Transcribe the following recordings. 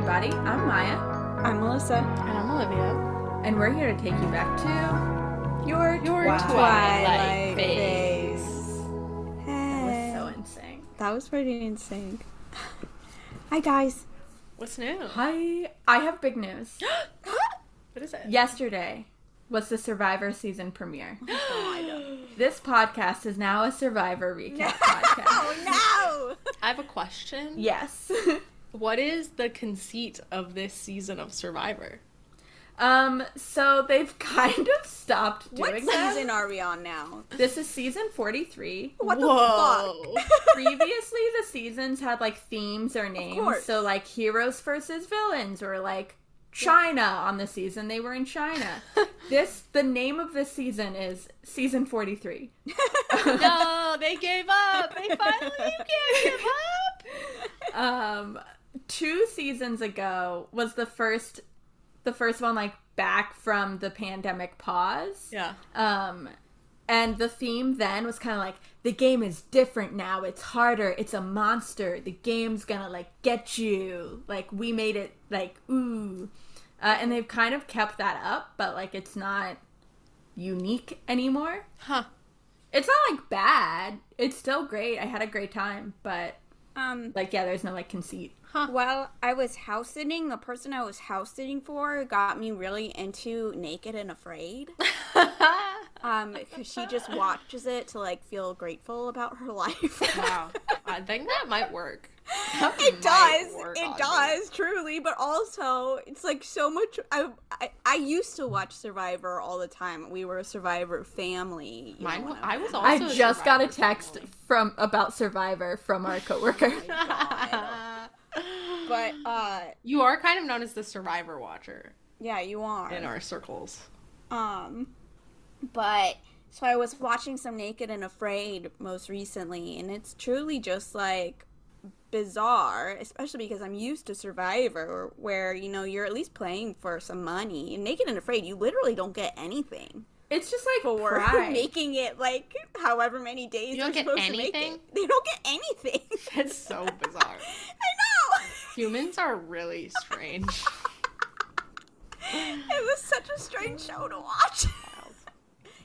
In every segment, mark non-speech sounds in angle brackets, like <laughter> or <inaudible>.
everybody. I'm Maya, I'm Melissa. And I'm Olivia. and we're here to take you back to your Your Twilight. Twilight phase. That Hey. was so insane. That was pretty insane. Hi guys. What's new? Hi, I have big news. <gasps> What is it? Yesterday was the Survivor season premiere. <gasps> Oh this podcast is now a Survivor recap <laughs> podcast. Oh <laughs> no! I have a question. Yes. <laughs> What is the conceit of this season of Survivor? um. So they've <laughs> kind of stopped no! doing What that. season are we on now? This is season forty-three. What the Whoa. <laughs> previously the seasons had like themes or names course. so like heroes versus villains or like china on the season they were in china <laughs> this the name of this season is season 43 no, they gave up. They finally you can't give up. um two seasons ago was the first the first one like back from the pandemic pause Yeah. Um, and the theme then was kind of like the game is different now. It's harder. It's a monster. The game's gonna like get you. Like we made it like ooh, uh, and they've kind of kept that up, but like it's not unique anymore. Huh. It's not like bad. It's still great. I had a great time, but Um. like yeah, there's no like conceit. While I was house sitting, the person I was house sitting for got me really into Naked and Afraid. <laughs> Um, because she just watches it to like feel grateful about her <laughs> life. wow. I think that might work. That It might does. work It on me. does, truly. But also, it's like so much. I, I I used to watch Survivor all the time. We were a Survivor family. you know, Mine, when I was also. I a just got a text family. from about Survivor from our coworker. <laughs> But uh, you are kind of known as the Survivor watcher yeah, you are. in our circles. Um, but so I was watching some Naked and Afraid most recently, and it's truly just like bizarre, especially because I'm used to Survivor, where you know you're at least playing for some money. And Naked and Afraid, you literally don't get anything It's just like for <laughs> pride. making it like however many days You don't they're get supposed to make anything? it. <laughs> They don't get anything. That's so bizarre. <laughs> I know. Humans are really strange. <laughs> it was such a strange show to watch. <laughs>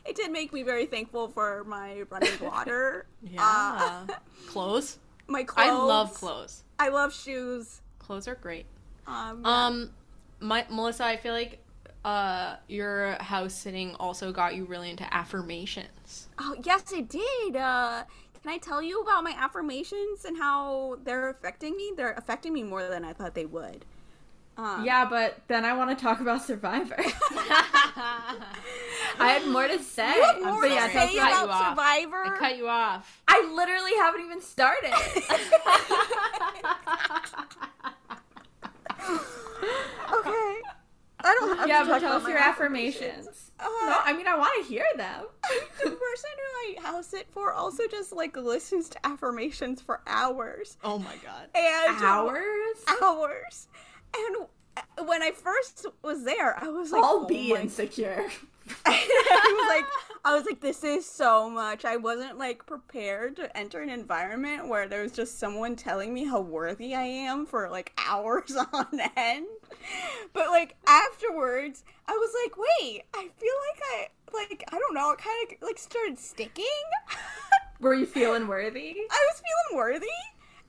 It did make me very thankful for my running water. <laughs> Yeah. Uh, clothes. my clothes. I love clothes. I love shoes. Clothes are great. Um, Um, my Melissa, I feel like uh your house sitting also got you really into affirmations. oh yes, it did. Uh, can I tell you about my affirmations and how they're affecting me? They're affecting me more than I thought they would. Um, Yeah, but then I want to talk about Survivor. <laughs> I had more to say. You have more but to yeah, sorry. say you about off. Survivor. I cut you off. I literally haven't even started. <laughs> <laughs> okay. I don't have yeah, to but talk tell about us your affirmations. Uh, No, I mean I want to hear them. <laughs> the person who I house it for also just like listens to affirmations for hours Oh my god. and Hours? hours. And when I first was there, I was like, I'll oh be my insecure. <laughs> <laughs> I was like, I was like, this is so much. I wasn't like prepared to enter an environment where there was just someone telling me how worthy I am for like <laughs> hours on end. But like afterwards, I was like, wait, I feel like I like I don't know, it kind of like started sticking. <laughs> Were you feeling worthy? I was feeling worthy.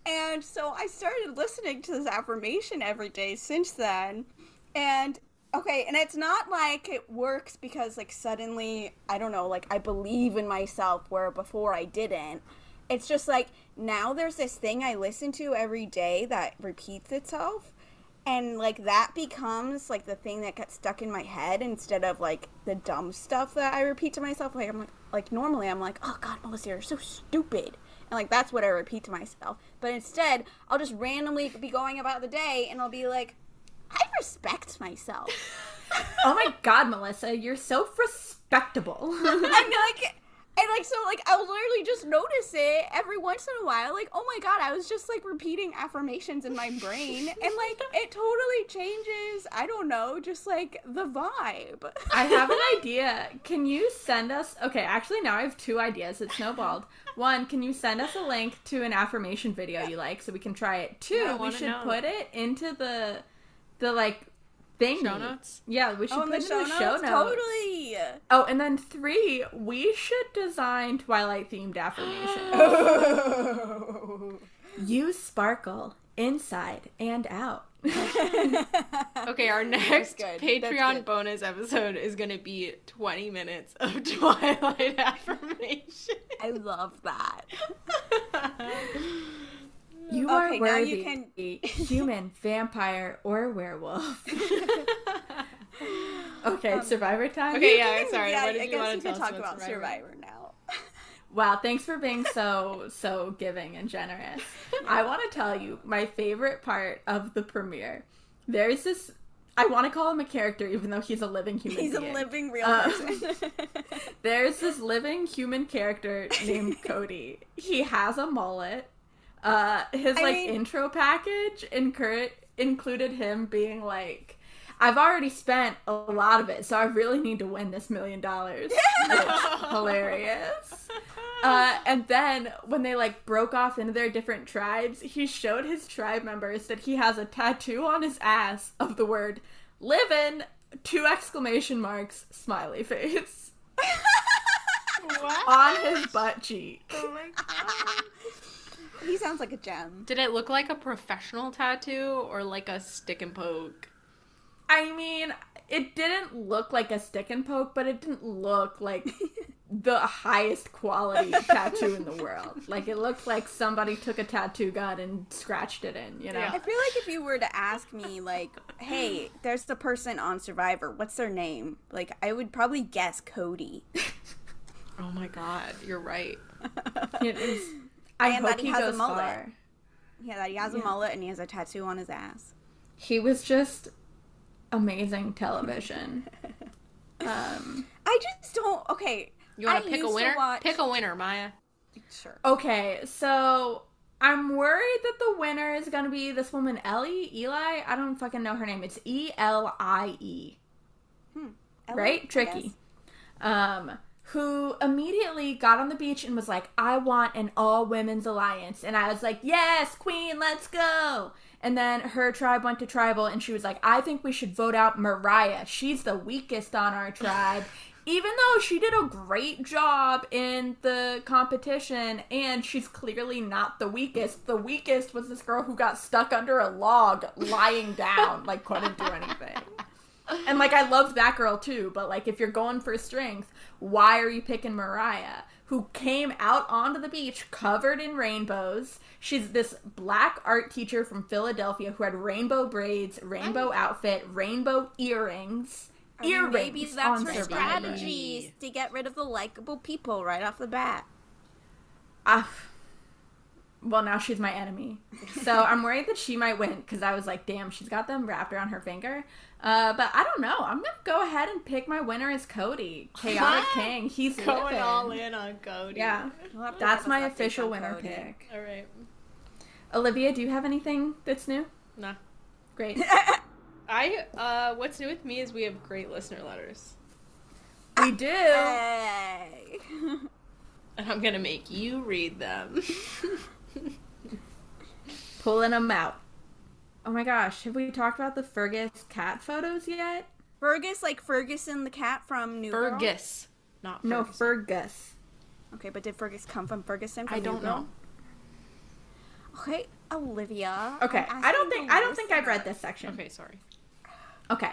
And so I started listening to this affirmation every day since then. And okay, and it's not like it works because like suddenly, I don't know, like I believe in myself where before I didn't. It's just like now there's this thing I listen to every day that repeats itself. And like that becomes like the thing that gets stuck in my head instead of like the dumb stuff that I repeat to myself. Like I'm like, like normally I'm like, oh God, Melissa, you're so stupid and like that's what I repeat to myself. But instead, I'll just randomly be going about the day and I'll be like, I respect myself. <laughs> Oh my god, Melissa, you're so respectable. <laughs> and like and like so like I'll literally just notice it every once in a while, like, oh my god, I was just like repeating affirmations in my brain and like <laughs> it totally changes, I don't know, just like the vibe. I have an idea. Can you send us? Okay, actually, now I have two ideas. It snowballed. One, can you send us a link to an affirmation video you like so we can try it? Two, Yeah, we should know. put it into the the like thing. Show notes? Yeah, we should Oh, put the in show the notes? show notes. Totally. Oh, and then three, we should design Twilight themed affirmations. <laughs> <laughs> you sparkle inside and out. <laughs> Okay, our next Patreon bonus episode is gonna be 20 minutes of Twilight affirmation. I love that. You Okay, are now worthy, you can- <laughs> human, vampire, or werewolf. <laughs> okay, Survivor time. Okay, yeah, sorry. yeah, what did I you guess want you to can talk about Survivor now. Wow, thanks for being so so giving and generous. I want to tell you my favorite part of the premiere. There's this I want to call him a character even though he's a living human He's a living real Um, person. <laughs> There's this living human character named Cody. He has a mullet. Uh his I like mean- intro package incur- included him being like I've already spent a lot of it, so I really need to win this million dollars. It's <laughs> hilarious. <laughs> Uh, and then when they like broke off into their different tribes, he showed his tribe members that he has a tattoo on his ass of the word "livin'" two exclamation marks smiley face <laughs> What? on his butt cheek. Oh my god. He sounds like a gem. Did it look like a professional tattoo or like a stick and poke? I mean, it didn't look like a stick and poke, but it didn't look like <laughs> the highest quality tattoo in the world. Like it looked like somebody took a tattoo gun and scratched it in, you know. Yeah. I feel like if you were to ask me, like, hey, there's the person on Survivor, what's their name? Like, I would probably guess Cody. Oh my god, you're right. <laughs> It is. I And hope that he he has a goes mullet. far. Yeah, that he has a Yeah. mullet and he has a tattoo on his ass. He was just amazing television. <laughs> Um, I just don't. Okay. You want to pick a winner? watch- Pick a winner, Maya. Sure. okay, so I'm worried that the winner is gonna be this woman Ellie Eli. I don't fucking know her name. It's E L I E. Ellie, right? I Tricky. guess. Um, who immediately got on the beach and was like, I want an all women's alliance. And I was like, Yes, Queen, let's go. And then her tribe went to tribal and she was like, I think we should vote out Mariah. She's the weakest on our tribe. <laughs> Even though she did a great job in the competition and she's clearly not the weakest. The weakest was this girl who got stuck under a log lying down, like couldn't do anything. <laughs> And like I loved that girl too, but like if you're going for strength, why are you picking Mariah, who came out onto the beach covered in rainbows? She's this black art teacher from Philadelphia who had rainbow braids, rainbow outfit, rainbow earrings. I mean, Earrings maybe that's her strategy to get rid of the likable people right off the bat. Ah, well, now she's my enemy. So <laughs> I'm worried that she might win because I was like, damn, she's got them wrapped around her finger. Uh, but I don't know. I'm gonna go ahead and pick my winner as Cody, Chaotic King. He's Going living. all in on Cody. Yeah, We'll that's my official winner Cody. pick. All right. Olivia, do you have anything that's new? Nah. Great. <laughs> I uh what's new with me is we have great listener letters. we do. Hey. <laughs> And I'm gonna make you read them. <laughs> Pulling them out. Oh my gosh, have we talked about the Fergus cat photos yet? Fergus, like Ferguson the cat from New Girl? Fergus. Not No, Fergus. Okay, but did Fergus come from Ferguson? From I don't Girl? know. Okay, Olivia. Okay, I'm don't think I don't think I've read this section. Okay, sorry. Okay.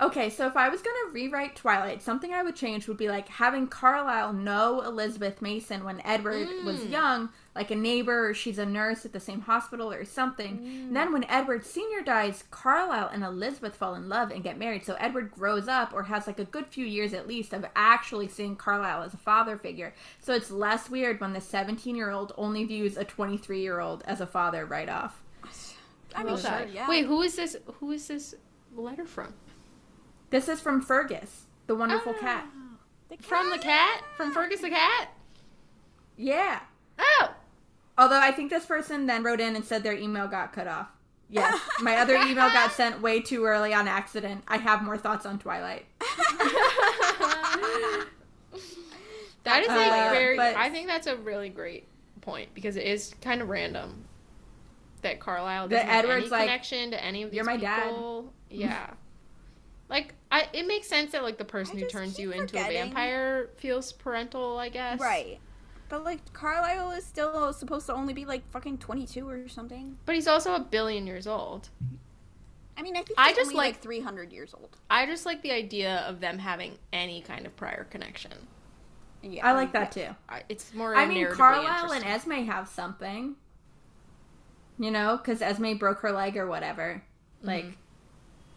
Okay, so if I was gonna rewrite Twilight, something I would change would be like having Carlisle know Elizabeth Mason when Edward was Mm. young, like a neighbor or she's a nurse at the same hospital or something. And then when Edward Sr. dies, Carlisle and Elizabeth fall in love and get married. So Edward grows up or has like a good few years at least of actually seeing Carlisle as a father figure. So it's less weird when the 17 year old only views a 23 year old as a father right off. I mean, Love sure, yeah. Wait, who is this? Who is this letter from? This is from Fergus, the wonderful Ah. cat. The From the cat? From Fergus the cat? Yeah. Oh. Although I think this person then wrote in and said their email got cut off. Yes, my other email got <laughs> sent way too early on accident. I have more thoughts on Twilight. <laughs> That is like Uh, very. but- I think that's a really great point because it is kind of random. that Carlisle That doesn't have Edward's any like, connection to any of these "You're my dad." people. <laughs> Yeah. like I it makes sense that like the person I who turns keep you into a vampire feels parental, I guess. Right. But like Carlisle is still supposed to only be like fucking 22 or something. But he's also a billion years old. I mean, I think I just only, like- like 300 years old. I just like the idea of them having any kind of prior connection. Yeah, I like that too. It's more. I mean, Carlisle and. Esme have something. You know, because Esme broke her leg or whatever. Like,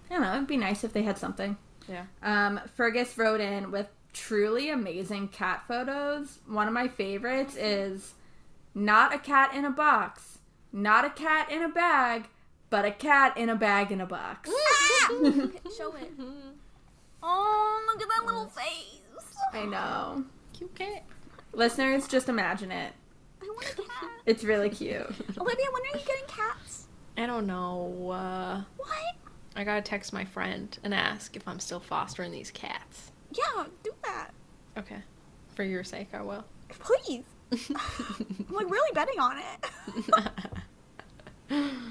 I don't know. It'd be nice if they had something. Yeah. Um, Fergus wrote in with truly amazing cat photos. One of my favorites is not a cat in a box, not a cat in a bag, but a cat in a bag in a box. <laughs> Show it. <laughs> Oh, look at that little face. I know. Cute cat. Listeners, just imagine it. I want a cat. <laughs> It's really cute. Olivia, when are you getting cats? I don't know. Uh, What? I gotta text my friend and ask if I'm still fostering these cats. Yeah, do that. Okay. For your sake, I will. Please. <laughs> I'm like really betting on it. <laughs>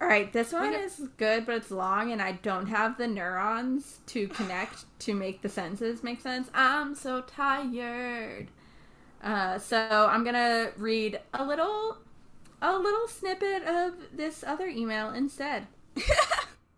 All right, this one is good, but it's long, and I don't have the neurons to connect to make the sentences make sense. I'm so tired. Uh, so I'm gonna read a little, a little snippet of this other email instead. <laughs>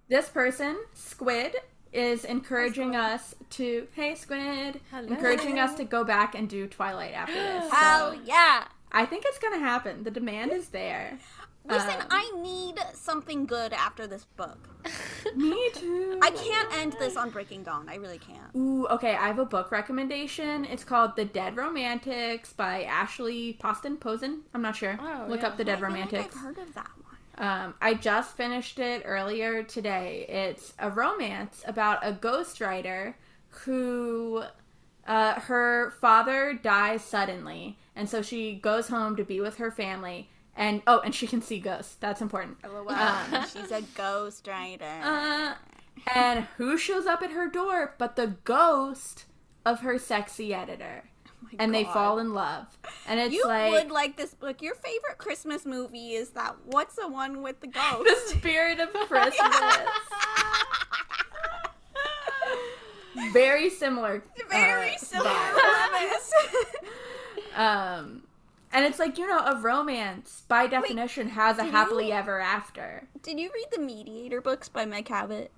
This person, Squid, is encouraging us to. Hey, Squid, Hello. encouraging us to go back and do Twilight after this. <gasps> So Hell yeah. I think it's gonna happen. The demand is there. Listen, Um, I need something good after this book. <laughs> Me too. I can't end this on Breaking Dawn. I really can't. Ooh, okay. I have a book recommendation. It's called The Dead Romantics by Ashley Poston Posen. I'm not sure. Oh, Look yeah. up The Dead I Romantics. I've heard of that one. Um, I just finished it earlier today. It's a romance about a ghostwriter who uh, her father dies suddenly, and so she goes home to be with her family. And oh, and she can see ghosts. That's important. LOL. Um, <laughs> She's a ghost writer. <laughs> Uh, and who shows up at her door but the ghost of her sexy editor? And they fall in love. And it's You like would like this book. Your favorite Christmas movie is that? What's the one with the <laughs> ghost? the spirit of Christmas. <laughs> Very similar. Very uh, similar <laughs> Um, and it's like you know, a romance by definition has a happily you- ever after. Did you read the Mediator books by Meg Cabot?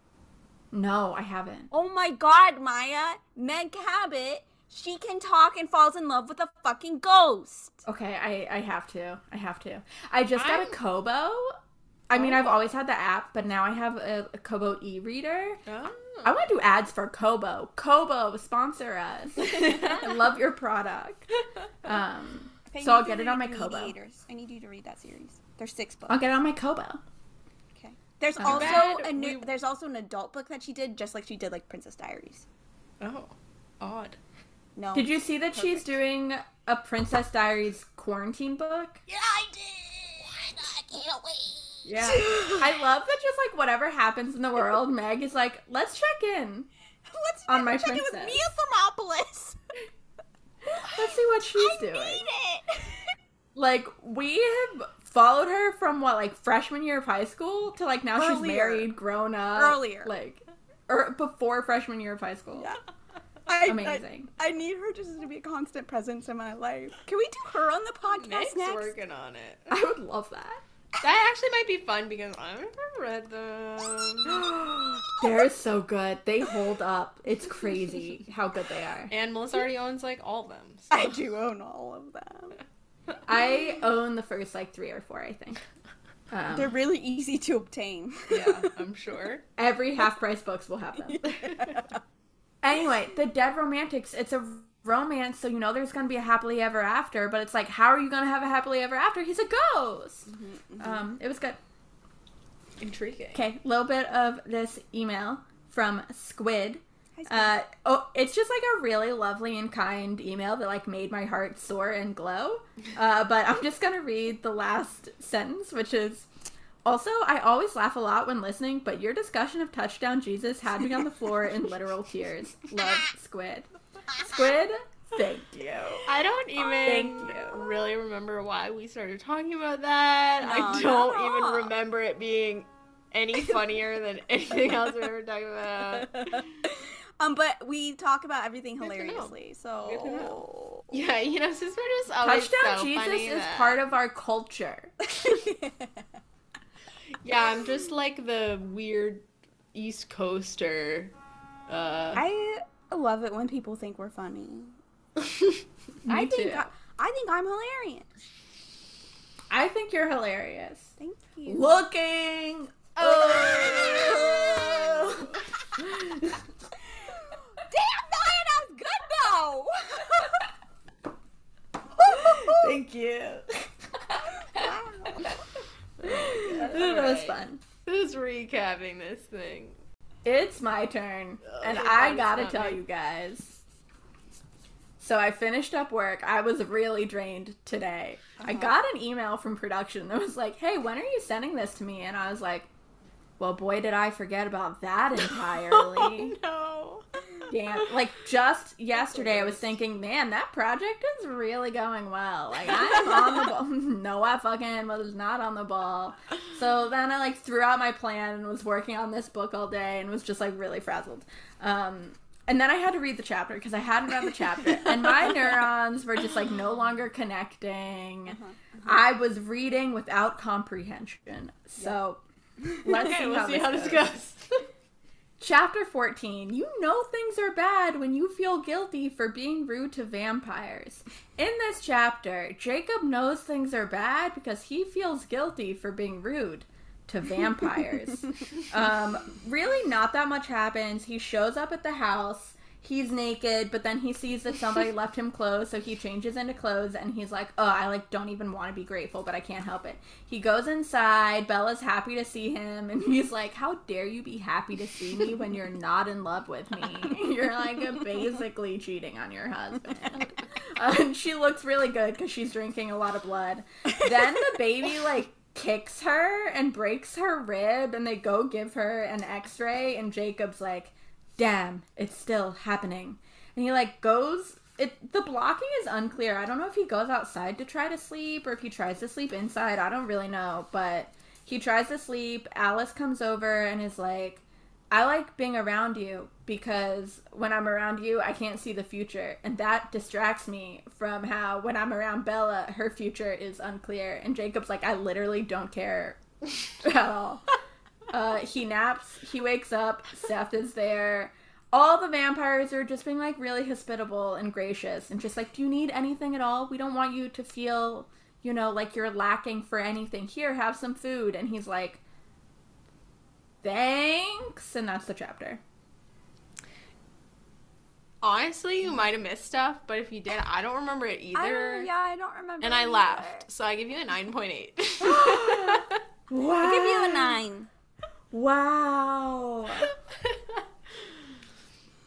No, I haven't. Oh my god, Maya! Meg Cabot, she can talk and falls in love with a fucking ghost. Okay, I I have to. I have to. I just got a I'm- Kobo. I mean, Oh. I've always had the app, but now I have a, a Kobo e-reader. Oh. I want to do ads for Kobo. Kobo, sponsor us. <laughs> I love your product. Um, <laughs> so I'll get it on my Kobo. Mediators. I need you to read that series. There's six books. I'll get it on my Kobo. Okay. There's Not also bad. a new. We- There's also an adult book that she did, just like she did like Princess Diaries. Oh. Odd. No. Did you see that she's doing a Princess Diaries quarantine book? Yeah, I did. I can't wait. Yeah. <laughs> I love that just like whatever happens in the world, Meg is like, let's check in. Let's On my check it with princess. Mia Thermopolis. <laughs> Let's see what she's I doing. need it. <laughs> Like we have followed her from what like freshman year of high school to like now she's married, grown up, Earlier. like or before freshman year of high school. Yeah. I, Amazing. I, I need her just to be a constant presence in my life. Can we do her on the podcast next? working on it. I would love that. That actually might be fun because I've never read them. <gasps> They're so good. They hold up. It's crazy how good they are. And Melissa already owns like all of them. so- I do own all of them. <laughs> I own the first like three or four, I think. Um, They're really easy to obtain. yeah, I'm <laughs> sure. every half price books will have them. <laughs> Anyway, the Dead Romantics, it's a romance, so you know there's gonna be a happily ever after, but it's like, how are you gonna have a happily ever after? He's a ghost. Um, it was good. Intriguing. Okay, a little bit of this email from Squid. Hi, Squid. Uh, oh, it's just like a really lovely and kind email that like made my heart soar and glow. <laughs> Uh, but I'm just gonna read the last sentence, which is also I always laugh a lot when listening, but your discussion of touchdown Jesus had me on the floor in <laughs> literal tears. Love Squid. Squid, thank you. I don't even Thank you. really remember why we started talking about that. No, I don't even <laughs> remember it being any funnier than <laughs> anything else we've ever talked about. um, but we talk about everything Good to know. hilariously. So Good to know. Yeah, you know, Sister is always Touchdown so Jesus funny is that- part of our culture. Yeah, I'm just like the weird East Coaster. Uh, I love it when people think we're funny. <laughs> I Me think too. I, I think I'm hilarious. I think you're hilarious. Thank you. Looking. Oh. <laughs> Damn, Naya, that was good though. Thank you. Wow. <laughs> that was fun. Who's recapping this thing? It's my turn, Oh, and I gotta tell me. you guys. So I finished up work. I was really drained today. I Uh-huh. got an email from production that was like, "Hey, when are you sending this to me?" And I was like, "Well, boy, did I forget about that <laughs> entirely." Oh, no. Damn! Like just yesterday, I was thinking, "Man, that project is really going well. Like I'm on the ball." <laughs> no, I fucking was not on the ball. So then I like threw out my plan and was working on this book all day and was just like really frazzled. Um, and then I had to read the chapter because I hadn't read the chapter, <laughs> and my neurons were just like no longer connecting. I was reading without comprehension. So let's Okay, see we'll how see this how this goes. goes. <laughs> Chapter 14. You know things are bad when you feel guilty for being rude to vampires. In this chapter, Jacob knows things are bad because he feels guilty for being rude to vampires. <laughs> um, really, not that much happens. He shows up at the house. He's naked, but then he sees that somebody <laughs> left him clothes, so he changes into clothes and he's like, "Oh, I like don't even want to be grateful, but I can't help it." He goes inside. Bella's happy to see him, and <laughs> he's like, "How dare you be happy to see me when you're not in love with me? <laughs> You're like basically cheating on your husband." Uh, and she looks really good because she's drinking a lot of blood. Then the baby like kicks her and breaks her rib, and they go give her an X-ray, and Jacob's like, "Damn, it's still happening." And he like goes. It the blocking is unclear. I don't know if he goes outside to try to sleep or if he tries to sleep inside. I don't really know, but he tries to sleep. Alice comes over and is like, I like being around you because when I'm around you, I can't see the future. And that distracts me from how when I'm around Bella, her future is unclear. And Jacob's like, I literally don't care at all. <laughs> Uh, he naps, he wakes up, Seth is there. All the vampires are just being like really hospitable and gracious and just like, Do you need anything at all? We don't want you to feel, you know, like you're lacking for anything. Here, have some food. And he's like, Thanks. And that's the chapter. Honestly, you might have missed stuff, but if you did, I don't remember it either. don't, yeah, I don't remember. And I either. laughed, so I give you a 9.8. Wow. <gasps> <laughs> I give you a nine. Wow. <laughs>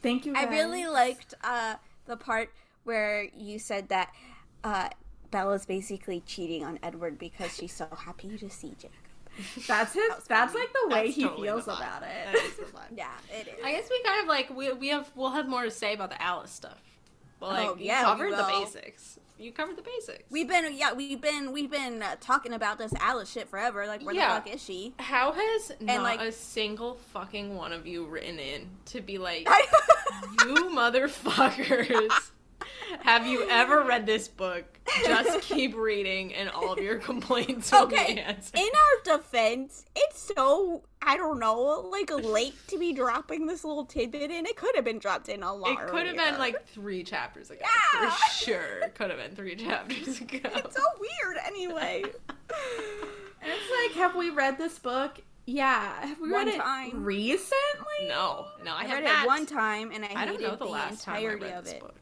Thank you. I really liked uh, the part where you said that uh, Bella's basically cheating on Edward because she's so happy to see Jacob. That's his. was That's funny. like the way That's he totally feels about it. it. is. <laughs> Yeah, it is. I guess we kind of like we we have we'll have more to say about the Alice stuff. Well, like Oh, you yeah, we covered the basics. You covered the basics. We've been yeah we've been we've been uh, talking about this Alice shit forever. Like where Yeah. the fuck is she? How has not like- a single fucking one of you written in to be like, <laughs> you motherfuckers? <laughs> Have you ever read this book? Just <laughs> keep reading, and all of your <laughs> complaints will okay. be answered. In our defense, it's so I don't know like late to be dropping this little tidbit in. It could have been dropped in a lot. It could have been like three chapters ago. Yeah. For <laughs> sure. Could have been three chapters ago. It's so weird anyway. It's like, have we read this book? Yeah. Have we One read it recently? No, no, I, I have read not. it one time and I, I don't hated know the, the, last time I entirety read of this it. book.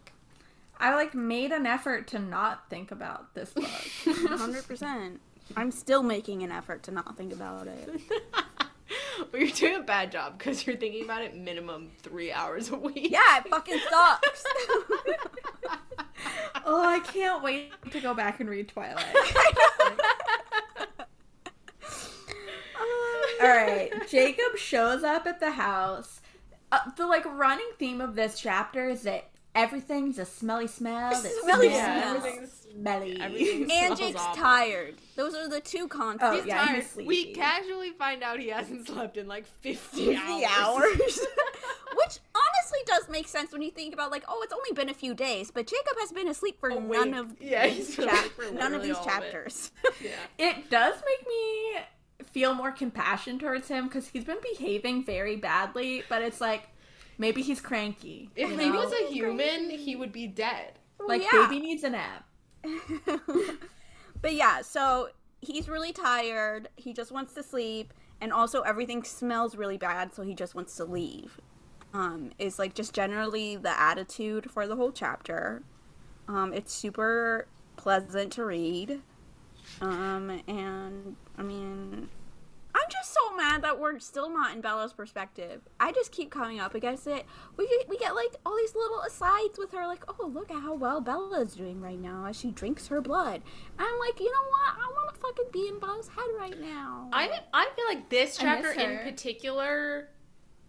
I like made an effort to not think about this book. <laughs> Hundred percent. I'm still making an effort to not think about it. <laughs> well, you're doing a bad job because you're thinking about it minimum three hours a week. Yeah, it fucking sucks. <laughs> oh, I can't wait to go back and read Twilight. All right, Jacob shows up at the house. Uh, the like running theme of this chapter is that everything's a smelly smell. That Smelly smells smell. Smelly. Everything And smells Jake's awful. tired. Those are the two constants. Oh, He's yeah, tired. he's we sleepy. casually find out he hasn't slept in like 50, 50 hours. hours. <laughs> <laughs> Which honestly does make sense when you think about like, oh, it's only been a few days, but Jacob has been asleep for A none of Yeah, these he's been chap- asleep for none of literally these all of it. chapters. <laughs> Yeah. It does make me feel more compassion towards him because he's been behaving very badly, but it's like maybe he's cranky. If you he know? was a human, he would be dead. like yeah. baby needs a nap. <laughs> but yeah, so he's really tired. He just wants to sleep, and also everything smells really bad, so he just wants to leave. Um, is like just generally the attitude for the whole chapter. Um, it's super pleasant to read. Um, and I mean, I'm just so mad that we're still not in Bella's perspective. I just keep coming up against it. We get, we get like all these little asides with her, like, oh, look at how well Bella is doing right now as she drinks her blood. And I'm like, you know what? I want to fucking be in Bella's head right now. I I feel like this chapter in particular,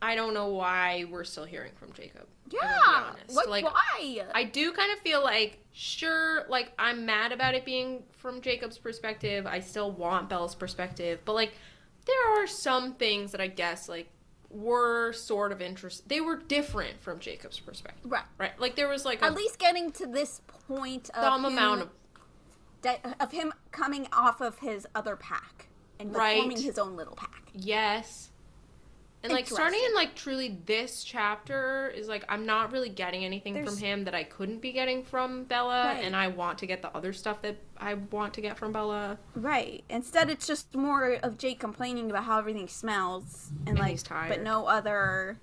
I don't know why we're still hearing from Jacob. Yeah. gonna be honest. Like, like why? I do kind of feel like, sure, like I'm mad about it being from Jacob's perspective. I still want Bella's perspective, but like there are some things that I guess like were sort of interest. They were different from Jacob's perspective, right. right? Like there was like a At least getting to this point of some amount of that, of him coming off of his other pack and Right. forming his own little pack. yes. And like starting in like truly this chapter is like I'm not really getting anything There's- from him that I couldn't be getting from Bella, Right. and I want to get the other stuff that I want to get from Bella. Right. Instead, it's just more of Jake complaining about how everything smells and, And like, he's tired. but no other,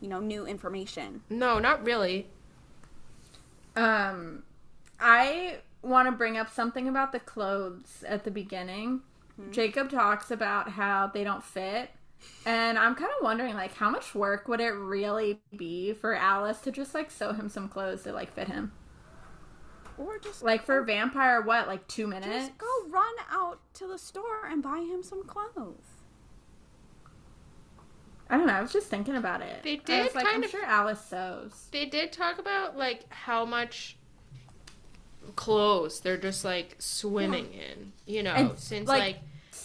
you know, new information. No, not really. Um, I want to bring up something about the clothes at the beginning. Jacob talks about how they don't fit. And I'm kind of wondering, like, how much work would it really be for Alice to just, like, sew him some clothes that, like, fit him? Or just Like, for a vampire, what, like, two minutes? just go run out to the store and buy him some clothes. I don't know. I was just thinking about it. They I did was like, kind I'm of- sure Alice sews. They did talk about like how much clothes they're just like swimming in, you know, And, since like, like,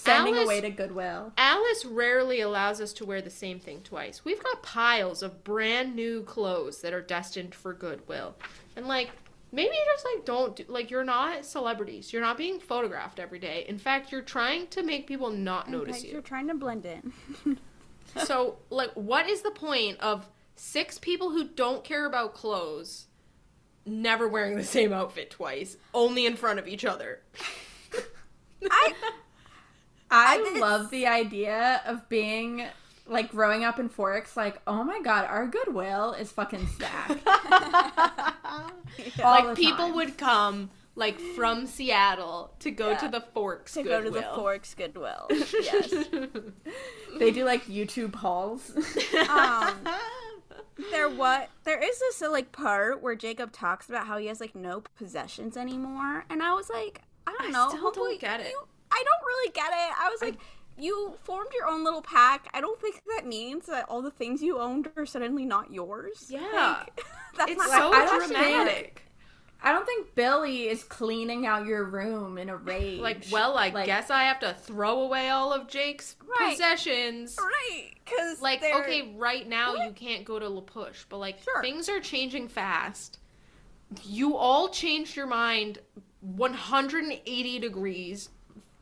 Sending Alice- away to Goodwill. Alice rarely allows us to wear the same thing twice. We've got piles of brand new clothes that are destined for Goodwill. And like maybe you just like don't do, like you're not celebrities. You're not being photographed every day. In fact, you're trying to make people not In notice fact, you. You're trying to blend in. <laughs> So, like, what is the point of six people who don't care about clothes never wearing the same outfit twice, only in front of each other? <laughs> I I, I- love the idea of being like growing up in Forks, like, oh my god, our Goodwill is fucking stacked. <laughs> <laughs> All like, people time. would come, like, from Seattle to go Yeah. to the Forks to go to the Forks Goodwill. <laughs> Yes. They do like YouTube hauls. um, there what there is this uh, like part where Jacob talks about how he has like no possessions anymore, and I was like, I don't I know. still don't hopefully get it. you- I don't really get it. I was like. You formed your own little pack. I don't think that means that all the things you owned are suddenly not yours. Yeah. Like, <laughs> that's it's not so I dramatic. I don't think Billy is cleaning out your room in a rage. Like, well, I Like- guess I have to throw away all of Jake's Right. possessions. right because Like, okay, right now you can't go to La Push, but like Sure. things are changing fast. You all changed your mind 180 degrees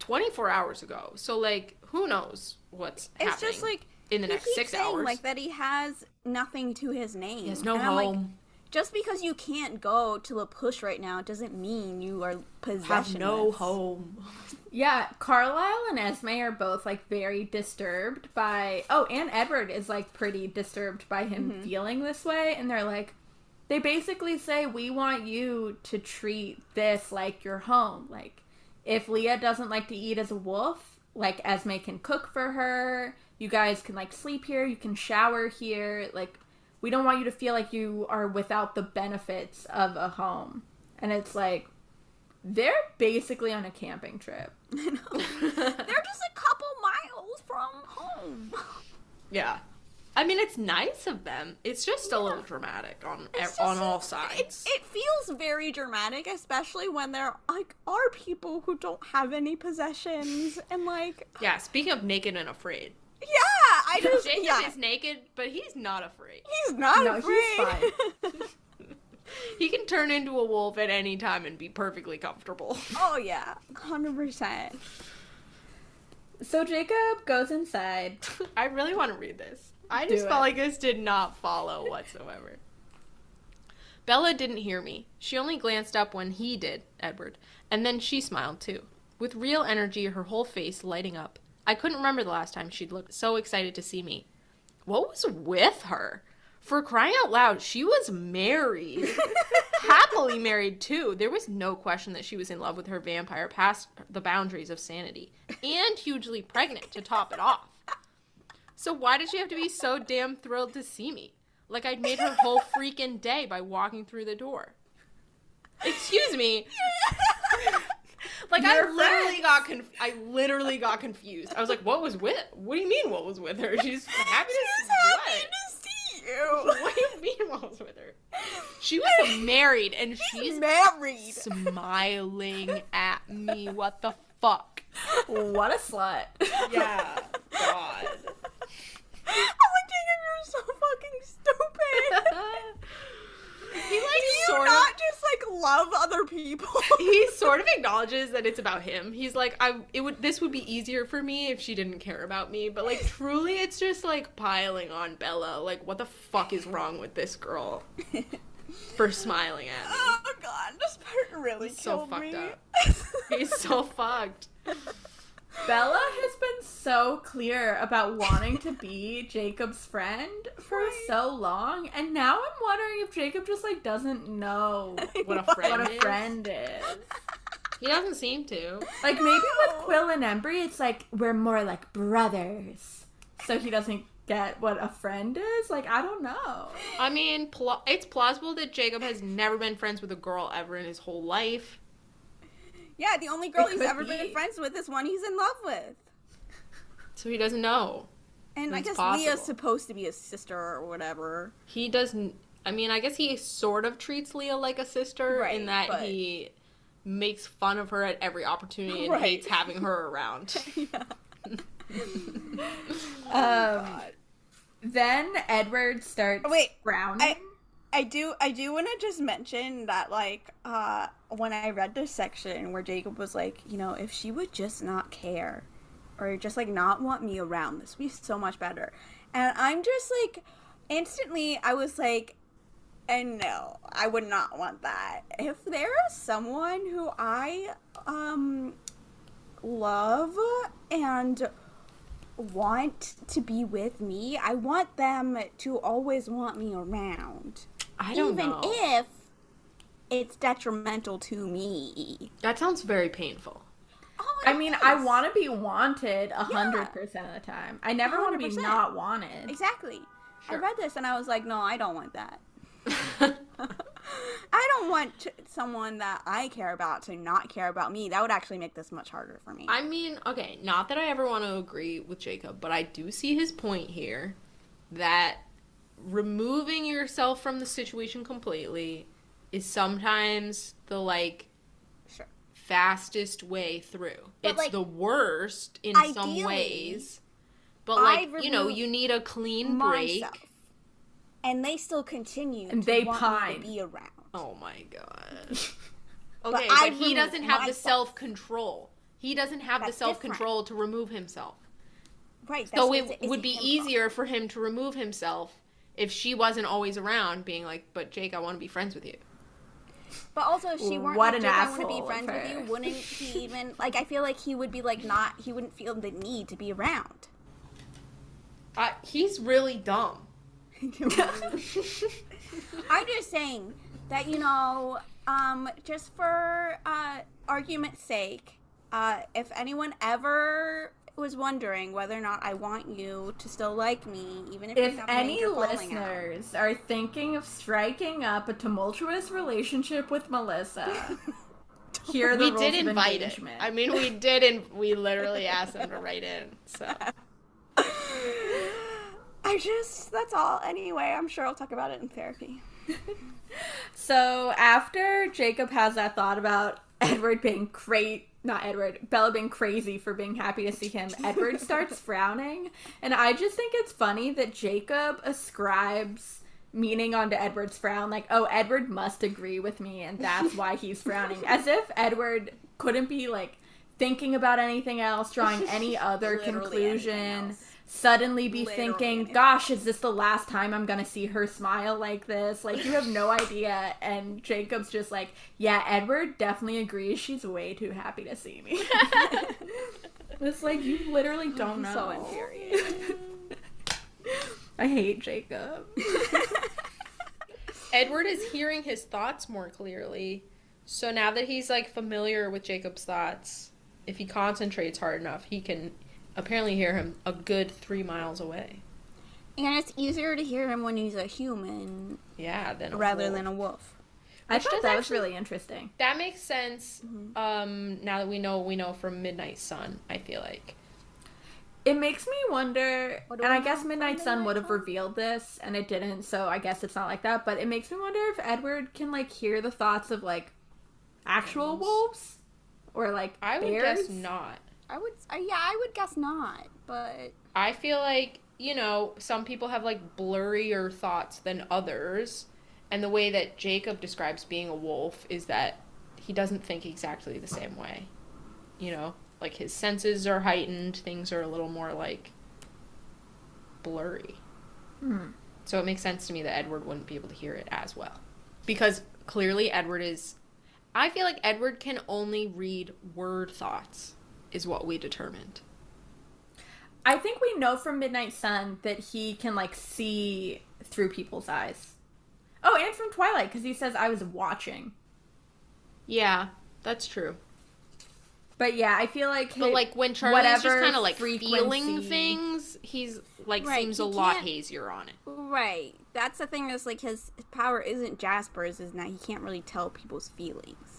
24 hours ago. So like, who knows what's it's happening just like in the he next keeps six saying, hours? like that he has nothing to his name. he has no And I'm like, home, just because you can't go to La Push right now doesn't mean you are possessionless. have no home. <laughs> Yeah, Carlisle and Esme are both like very disturbed by. Oh, and Edward is like pretty disturbed by him Mm-hmm. feeling this way, and they're like, they basically say, "We want you to treat this like your home. Like, if Leah doesn't like to eat as a wolf, like Esme can cook for her. You guys can like sleep here. You can shower here. Like, we don't want you to feel like you are without the benefits of a home." And it's like. They're basically on a camping trip. <laughs> They're just a couple miles from home. Yeah. I mean, it's nice of them. It's just a little dramatic on It's on all sides. It, feels very dramatic, especially when there like are people who don't have any possessions and like yeah. Speaking of naked and afraid, yeah, I <laughs> just Jacob yeah, is naked, but he's not afraid. he's not No, he's afraid. <laughs> He can turn into a wolf at any time and be perfectly comfortable. <laughs> oh yeah, hundred percent. So Jacob goes inside. I really want to read this. I just felt it. like this did not follow whatsoever. Bella didn't hear me. She only glanced up when he did, Edward, and then she smiled too, with real energy, her whole face lighting up. I couldn't remember the last time she'd looked so excited to see me. What was with her? For crying out loud, she was married. <laughs> Happily married, too. There was no question that she was in love with her vampire past the boundaries of sanity. And hugely pregnant to top it off. So why did she have to be so damn thrilled to see me? Like I'd made her whole freaking day by walking through the door. Excuse me. Like I literally friends. got conf- I literally got confused. I was like, "What was with? What do you mean? What was with her? She's <laughs> happy to She's see happy to see you. <laughs> What do you mean? What was with her? She was married and she's married. smiling at me. What the fuck? What a slut. Yeah, God. <laughs> <laughs> You're so fucking stupid. <laughs> he like Do you not of just like love other people? <laughs> he sort of acknowledges that it's about him. He's like, I it would this would be easier for me if she didn't care about me, but like truly it's just like piling on Bella. Like what the fuck is wrong with this girl for smiling at me? oh god, this part really so killed fucked me. up. He's so fucked. Bella has been so clear about wanting to be Jacob's friend for Right. so long, and now I'm wondering if Jacob just like doesn't know <laughs> What a friend what a is. friend is. He doesn't seem to. Like maybe with Quill and Embry, it's like we're more like brothers, so he doesn't get what a friend is. Like I don't know. I mean, pl- it's plausible that Jacob has never been friends with a girl ever in his whole life. Yeah, the only girl It he's ever be. been friends with is one he's in love with. So he doesn't know. And I guess possible. Leah's supposed to be his sister or whatever. He doesn't. I mean, I guess he sort of treats Leah like a sister Right, in that but- he makes fun of her at every opportunity and Right. hates having her <laughs> around. yeah. <laughs> Um, then Edward starts Oh, Wait, frowning. I- I do I do want to just mention that like uh when I read this section where Jacob was like, you know, if she would just not care or just like not want me around, this would be so much better. And I'm just like instantly I was like and no, I would not want that. If there is someone who I um love and want to be with me, I want them to always want me around I don't even know. if it's detrimental to me. that sounds very painful. Oh, I mean, I want to be wanted a hundred percent of the time. I never want to be not wanted. exactly. I read this and I was like, no, I don't want that. <laughs> I don't want t- someone that I care about to not care about me. That would actually make this much harder for me. I mean, okay, not that I ever want to agree with Jacob, but I do see his point here that removing yourself from the situation completely is sometimes the like Sure. fastest way through. But, it's like, the worst in some ways. But like, you know, you need a clean break. And they still continue And to they want pine. me to be around. Oh my god. <laughs> <laughs> Okay, but, I he doesn't have the self control. He doesn't have That's the self control to remove himself. Right. So that's- it it's- it's would be him easier for him to remove himself if she wasn't always around, being like, "But Jake, I want to be friends with you." But also, if she weren't What like, an Jake, I want to be friends with you, wouldn't he <laughs> even like? I feel like he would be like not. He wouldn't feel the need to be around. Uh, he's really dumb. <laughs> I'm just saying that you know, um, just for uh, argument's sake, uh, if anyone ever was wondering whether or not I want you to still like me, even if, we If have any major falling out. listeners are thinking of striking up a tumultuous relationship with Melissa, <laughs> here are the we rules did of invite it. I mean, we did, and we literally asked them to write in. So I just that's all. Anyway, I'm sure I'll talk about it in therapy. <laughs> So after Jacob has that thought about Edward being cra not Edward, Bella being crazy for being happy to see him, Edward <laughs> starts frowning. And I just think it's funny that Jacob ascribes meaning onto Edward's frown, like, oh, Edward must agree with me, and that's why he's frowning. As if Edward couldn't be like thinking about anything else, drawing <laughs> any other Literally conclusion. else. Suddenly be Literally thinking, gosh, is this the last time I'm gonna see her smile like this? Like, you have no <laughs> idea. And Jacob's just like, yeah, Edward definitely agrees she's way too happy to see me. <laughs> it's like, you literally don't know. So infuriating. <laughs> I hate Jacob. Edward is hearing his thoughts more clearly. So now that he's like familiar with Jacob's thoughts, if he concentrates hard enough, he can apparently hear him a good three miles away. And it's easier to hear him when he's a human Yeah, than a rather wolf. than a wolf. I thought does that was really interesting. That makes sense. Mm-hmm. Um, now that we know, we know from Midnight Sun. I feel like It makes me wonder, and I guess know from Midnight Sun would have revealed this, and it didn't, so I guess it's not like that. But it makes me wonder if Edward can like hear the thoughts of like actual wolves, or like I would bears. guess not. I would, uh, yeah, I would guess not, but I feel like, you know, some people have like blurrier thoughts than others. And the way that Jacob describes being a wolf is that he doesn't think exactly the same way. You know, like his senses are heightened, things are a little more like blurry. Hmm. So it makes sense to me that Edward wouldn't be able to hear it as well. Because clearly Edward is I feel like Edward can only read word thoughts is what we determined. I think we know from Midnight Sun that he can like see through people's eyes. Oh, and from Twilight because he says I was watching. Yeah, that's true. But yeah, I feel like But hi- like when Charlie's just kind of like feeling things, he's like Right, seems he a lot hazier on it. right. That's the thing is like his power isn't Jasper's, is that he can't really tell people's feelings.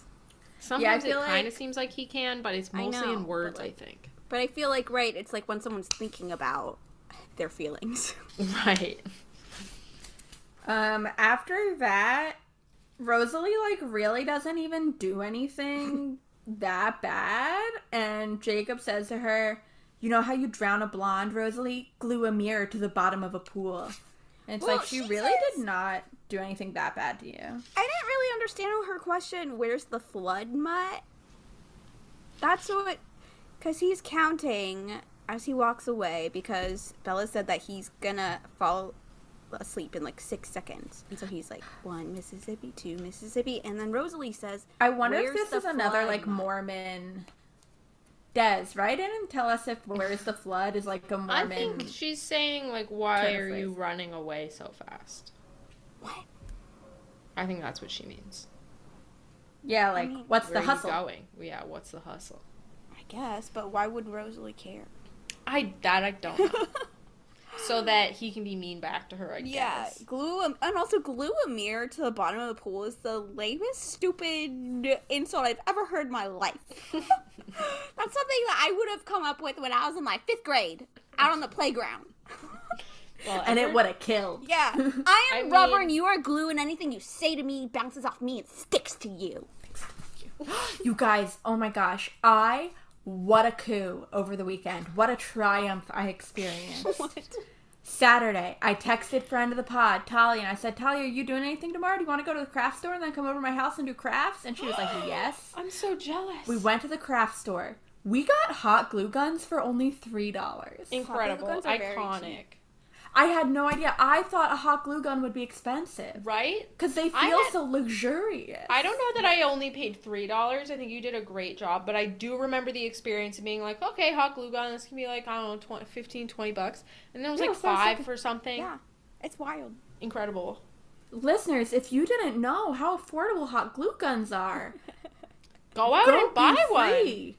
Sometimes feel it kind like- of seems like he can, but it's mostly know, in words, like- I think. But I feel like right, it's like when someone's thinking about their feelings. <laughs> Right. Um, after that, Rosalie like really doesn't even do anything <laughs> that bad, and Jacob says to her, "You know how you drown a blonde, Rosalie? Glue a mirror to the bottom of a pool." And it's Well, like she she really says- did not do anything that bad to you. I didn't really understand her question. Where's the flood mutt? That's what, because he's counting as he walks away. Because Bella said that he's gonna fall asleep in like six seconds, and so he's like one Mississippi, two Mississippi, and then Rosalie says, I wonder if this is another like mutt?" Mormon. Des, write in and tell us if "Where's the Flood" is like a Mormon. I think she's saying like, "Why are you running away so fast?" What? I think that's what she means. yeah, like mean, what's Where the are you hustle? going? Yeah, what's the hustle? I guess, but why would Rosalie care? I that I don't know. <laughs> so that he can be mean back to her, I Yeah, guess. glue a, and also glue a mirror to the bottom of the pool is the lamest stupid insult I've ever heard in my life. <laughs> That's something that I would have come up with when I was in my fifth grade, out on the playground. Well, And it would have killed. Yeah, <laughs> I am I rubber mean- and you are glue, and anything you say to me bounces off me and sticks to you. <gasps> You guys, oh my gosh, I what a coup over the weekend. What a triumph I experienced. <laughs> What? Saturday, I texted friend of the pod, Talia, and I said, Talia, are you doing anything tomorrow? Do you want to go to the craft store and then come over to my house and do crafts? And she was like, <gasps> Yes. I'm so jealous. We went to the craft store. We got hot glue guns for only three dollars. incredible, guns are very iconic, I had no idea. I thought a hot glue gun would be expensive right? because they feel had- so luxurious. I don't know that I only paid three dollars. I think you did a great job, but I do remember the experience of being like, okay, hot glue gun, this can be like I don't know, 20, 15, 20 bucks, and then it was Yeah, like so five thinking- for something. Yeah, it's wild. Incredible. Listeners, if you didn't know how affordable hot glue guns are, <laughs> Go out go and buy one.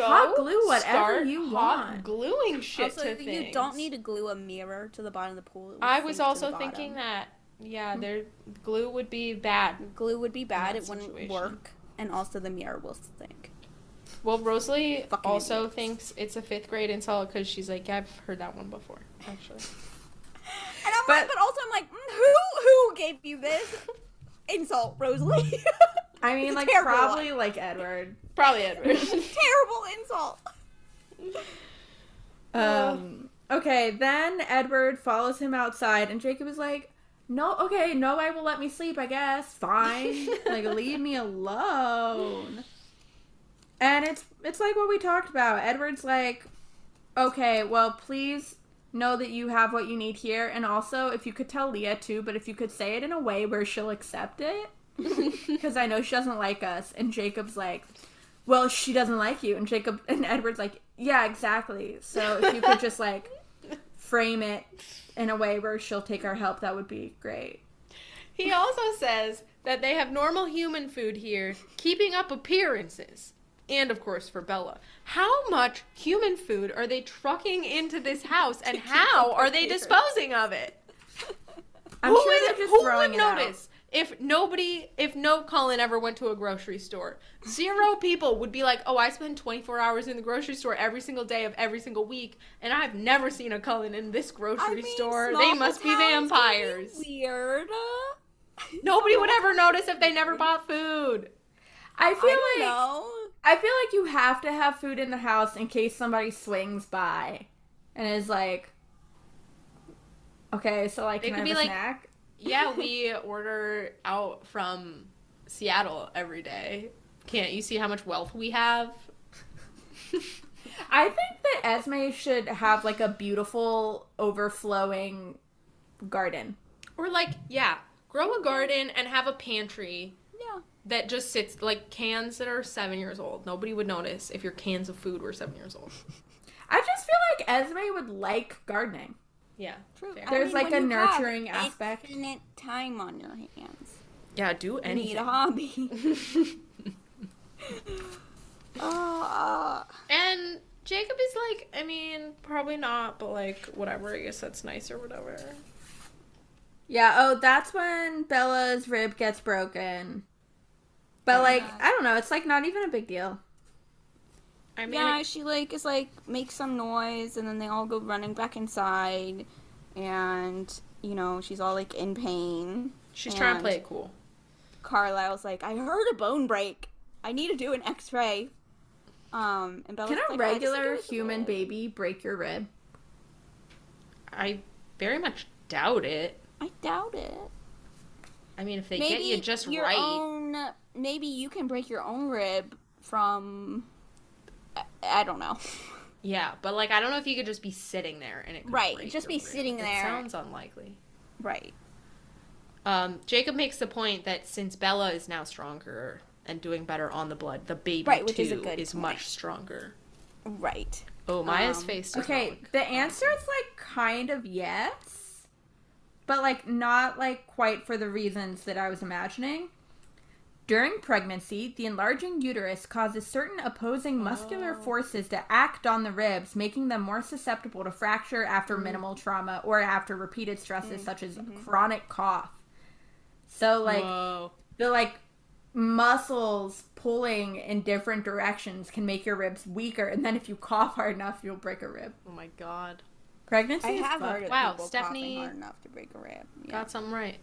Free. Go Hot glue whatever start you hot want. Gluing shit also, to you things. don't need to glue a mirror to the bottom of the pool. I was also thinking that. Yeah, there glue would be bad. glue would be bad. that It wouldn't work, and also the mirror will sink. Well, Rosalie Fucking also idiots. thinks it's a fifth grade insult because she's like, yeah, I've heard that one before, actually. <laughs> And I'm But- like, but also I'm like, mm, who who gave you this <laughs> insult, Rosalie? <laughs> I mean, like terrible probably like Edward. Probably Edward. <laughs> Terrible insult. <laughs> Um. Okay, then Edward follows him outside, and Jacob is like, "No, okay, no, I will let me sleep. I guess fine. <laughs> like, leave me alone." And it's it's like what we talked about. Edward's like, "Okay, well, please know that you have what you need here, and also if you could tell Leah too, but if you could say it in a way where she'll accept it, <laughs> because I know she doesn't like us." And Jacob's like, well, she doesn't like you. And Jacob <laughs> and Edward's like, yeah, exactly. So if you could just like frame it in a way where she'll take our help, that would be great. He also says that they have normal human food here, keeping up appearances. And of course, for Bella. How much human food are they trucking into this house, <laughs> and how are they disposing of it? I'm who sure is- they're just who would notice if nobody, if no Cullen ever went to a grocery store? Zero people would be like, "Oh, I spend 24 hours in the grocery store every single day of every single week, and I've never seen a Cullen in this grocery I mean, store. They must be vampires." Weird. Nobody would ever <laughs> notice if they never bought food. I I feel don't like know. I feel like you have to have food in the house in case somebody swings by and is like, okay, so like, It can I could have be a like- snack? Yeah, we order out from Seattle every day. Can't you see how much wealth we have? I think that Esme should have like a beautiful overflowing garden. Or like, yeah, grow a garden and have a pantry Yeah. that just sits like cans that are seven years old. Nobody would notice if your cans of food were seven years old. I just feel like Esme would like gardening. Yeah, True. fair. There's, like, a you have nurturing aspect. Infinite time on your hands. Yeah, do You need a hobby. uh, <laughs> <laughs> and Jacob is like, I mean, probably not, but like, whatever. I guess that's nice or whatever. Yeah, oh, that's when Bella's rib gets broken. But like, Yeah. I don't know, it's like not even a big deal. I mean, yeah, she like is like makes some noise, and then they all go running back inside, and you know she's all like in pain. she's trying to play it cool. Carlisle's like, I heard a bone break. I need to do an X-ray. Um, and Bella's Can a like, regular human baby break your rib? I very much doubt it. I doubt it. I mean, if they maybe get you just your right. own. Maybe you can break your own rib from. I, don't know. Yeah, but like I don't know if you could just be sitting there and it could Right, just be sitting It there. sounds unlikely. Right. Um, Jacob makes the point that since Bella is now stronger and doing better on the blood, the baby Right, which too is a good point. much stronger. Right. Oh, Maya's Um, face. Okay, look the answer is like kind of yes, but like not like quite for the reasons that I was imagining. During pregnancy, the enlarging uterus causes certain opposing muscular Oh. forces to act on the ribs, making them more susceptible to fracture after Mm. minimal trauma or after repeated stresses such as Mm-hmm. chronic cough. So like Whoa. the like muscles pulling in different directions can make your ribs weaker and then if you cough hard enough you'll break a rib. Oh my god. Pregnancy I is have fucked. heard of Wow, people Stephenie- coughing hard enough to break a rib. Yeah. Got something right.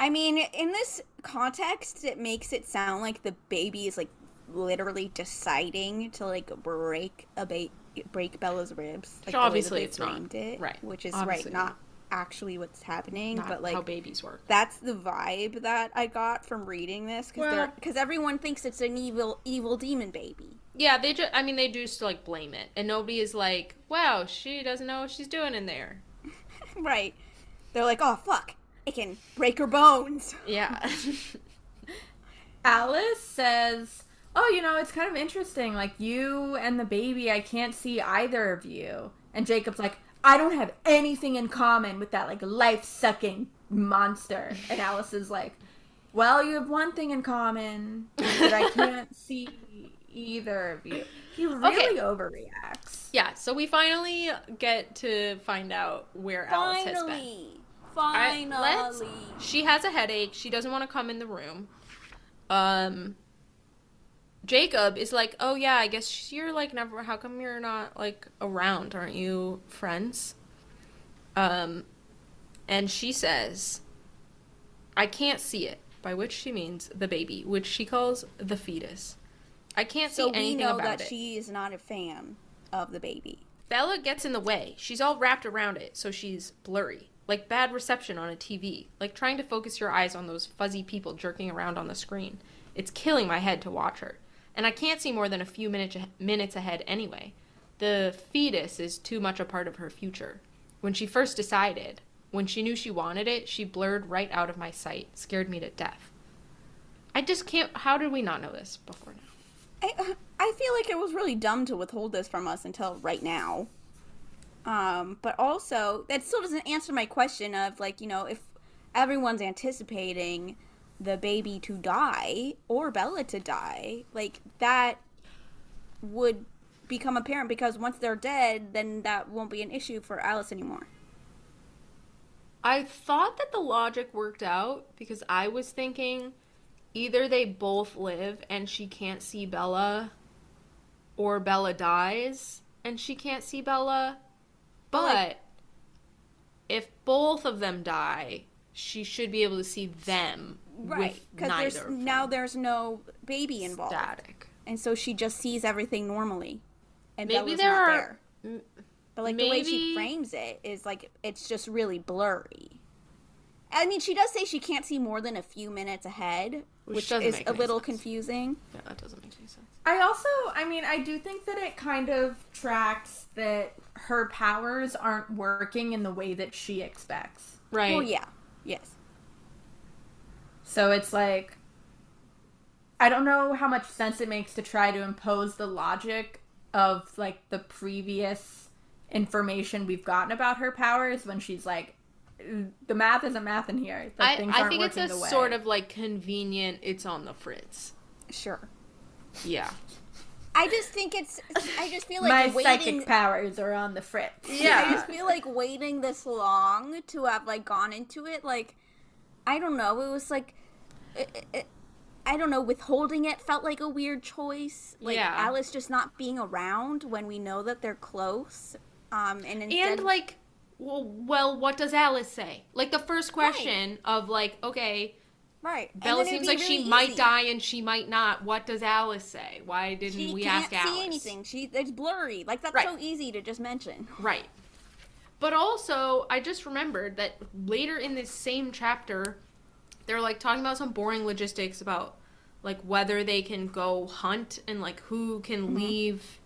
I mean, in this context, it makes it sound like the baby is like literally deciding to like break a ba- break Bella's ribs. Like, way obviously it's not. It, Right. Which is Obviously right, not actually what's happening, Not but like how babies work. that's the vibe that I got from reading this because Well- because everyone thinks it's an evil evil demon baby. Yeah, they just. I mean, they do still like blame it, and nobody is like, "Wow, she doesn't know what she's doing in there." <laughs> right. They're like, oh fuck, it can break her bones. Yeah. <laughs> Alice says, "Oh, you know, it's kind of interesting. Like you and the baby, I can't see either of you." And Jacob's like, "I don't have anything in common with that like life-sucking monster." And <laughs> Alice is like, "Well, you have one thing in common that I can't <laughs> see either of you." He really overreacts. yeah. So we finally get to find out where Alice has been. Finally, Alright. She has a headache. She doesn't want to come in the room. Um, Jacob is like, "Oh yeah, I guess you're like never. How come you're not like around? Aren't you friends?" Um, And she says, I can't see it, by which she means the baby, which she calls the fetus. I can't So see we anything know that it. she is not a fan of the baby. Bella gets in the way. She's all wrapped around it, so she's blurry. Like bad reception on a TV. Like trying to focus your eyes on those fuzzy people jerking around on the screen. It's killing my head to watch her. And I can't see more than a few minutes, minutes ahead anyway. The fetus is too much a part of her future. When she first decided, when she knew she wanted it, she blurred right out of my sight, scared me to death. I just can't. How did we not know this before now? I I feel like it was really dumb to withhold this from us until right now. Um, but also that still doesn't answer my question of like you know if everyone's anticipating the baby to die or Bella to die, like that would become apparent because once they're dead, then that won't be an issue for Alice anymore. I thought that the logic worked out because I was thinking either they both live and she can't see Bella or Bella dies and she can't see Bella. But like- if both of them die, she should be able to see them Right, because there's now there's no baby involved, static. and so she just sees everything normally, and Maybe Bella's there not are there. But like the way she frames it is like it's just really blurry. I mean, she does say she can't see more than a few minutes ahead, Which which, is a little sense. confusing. Yeah, that doesn't make any sense. I also, I mean, I do think that it kind of tracks that her powers aren't working in the way that she expects. Right. Well, yeah, yes, So it's like, I don't know how much sense it makes to try to impose the logic of like the previous information we've gotten about her powers when she's like, the math isn't math in here. Like, I, I think it's a working the way. sort of like convenient, it's on the fritz. sure. Yeah. I just think it's. I just feel my like waiting. psychic powers are on the fritz. Yeah. I just feel like waiting this long to have like gone into it. Like, I don't know. It was like, it, it, I don't know. Withholding it felt like a weird choice. Like Yeah. Alice just not being around when we know that they're close. Um, and instead, and like well, well what does alice say like the first question of like okay right. Bella seems like she really might easy. die and she might not what does alice say why didn't She we can't ask see anything. She it's blurry. Like that's Right. so easy to just mention. <laughs> right but also i just remembered that later in this same chapter they're like talking about some boring logistics about like whether they can go hunt and like who can Mm-hmm. leave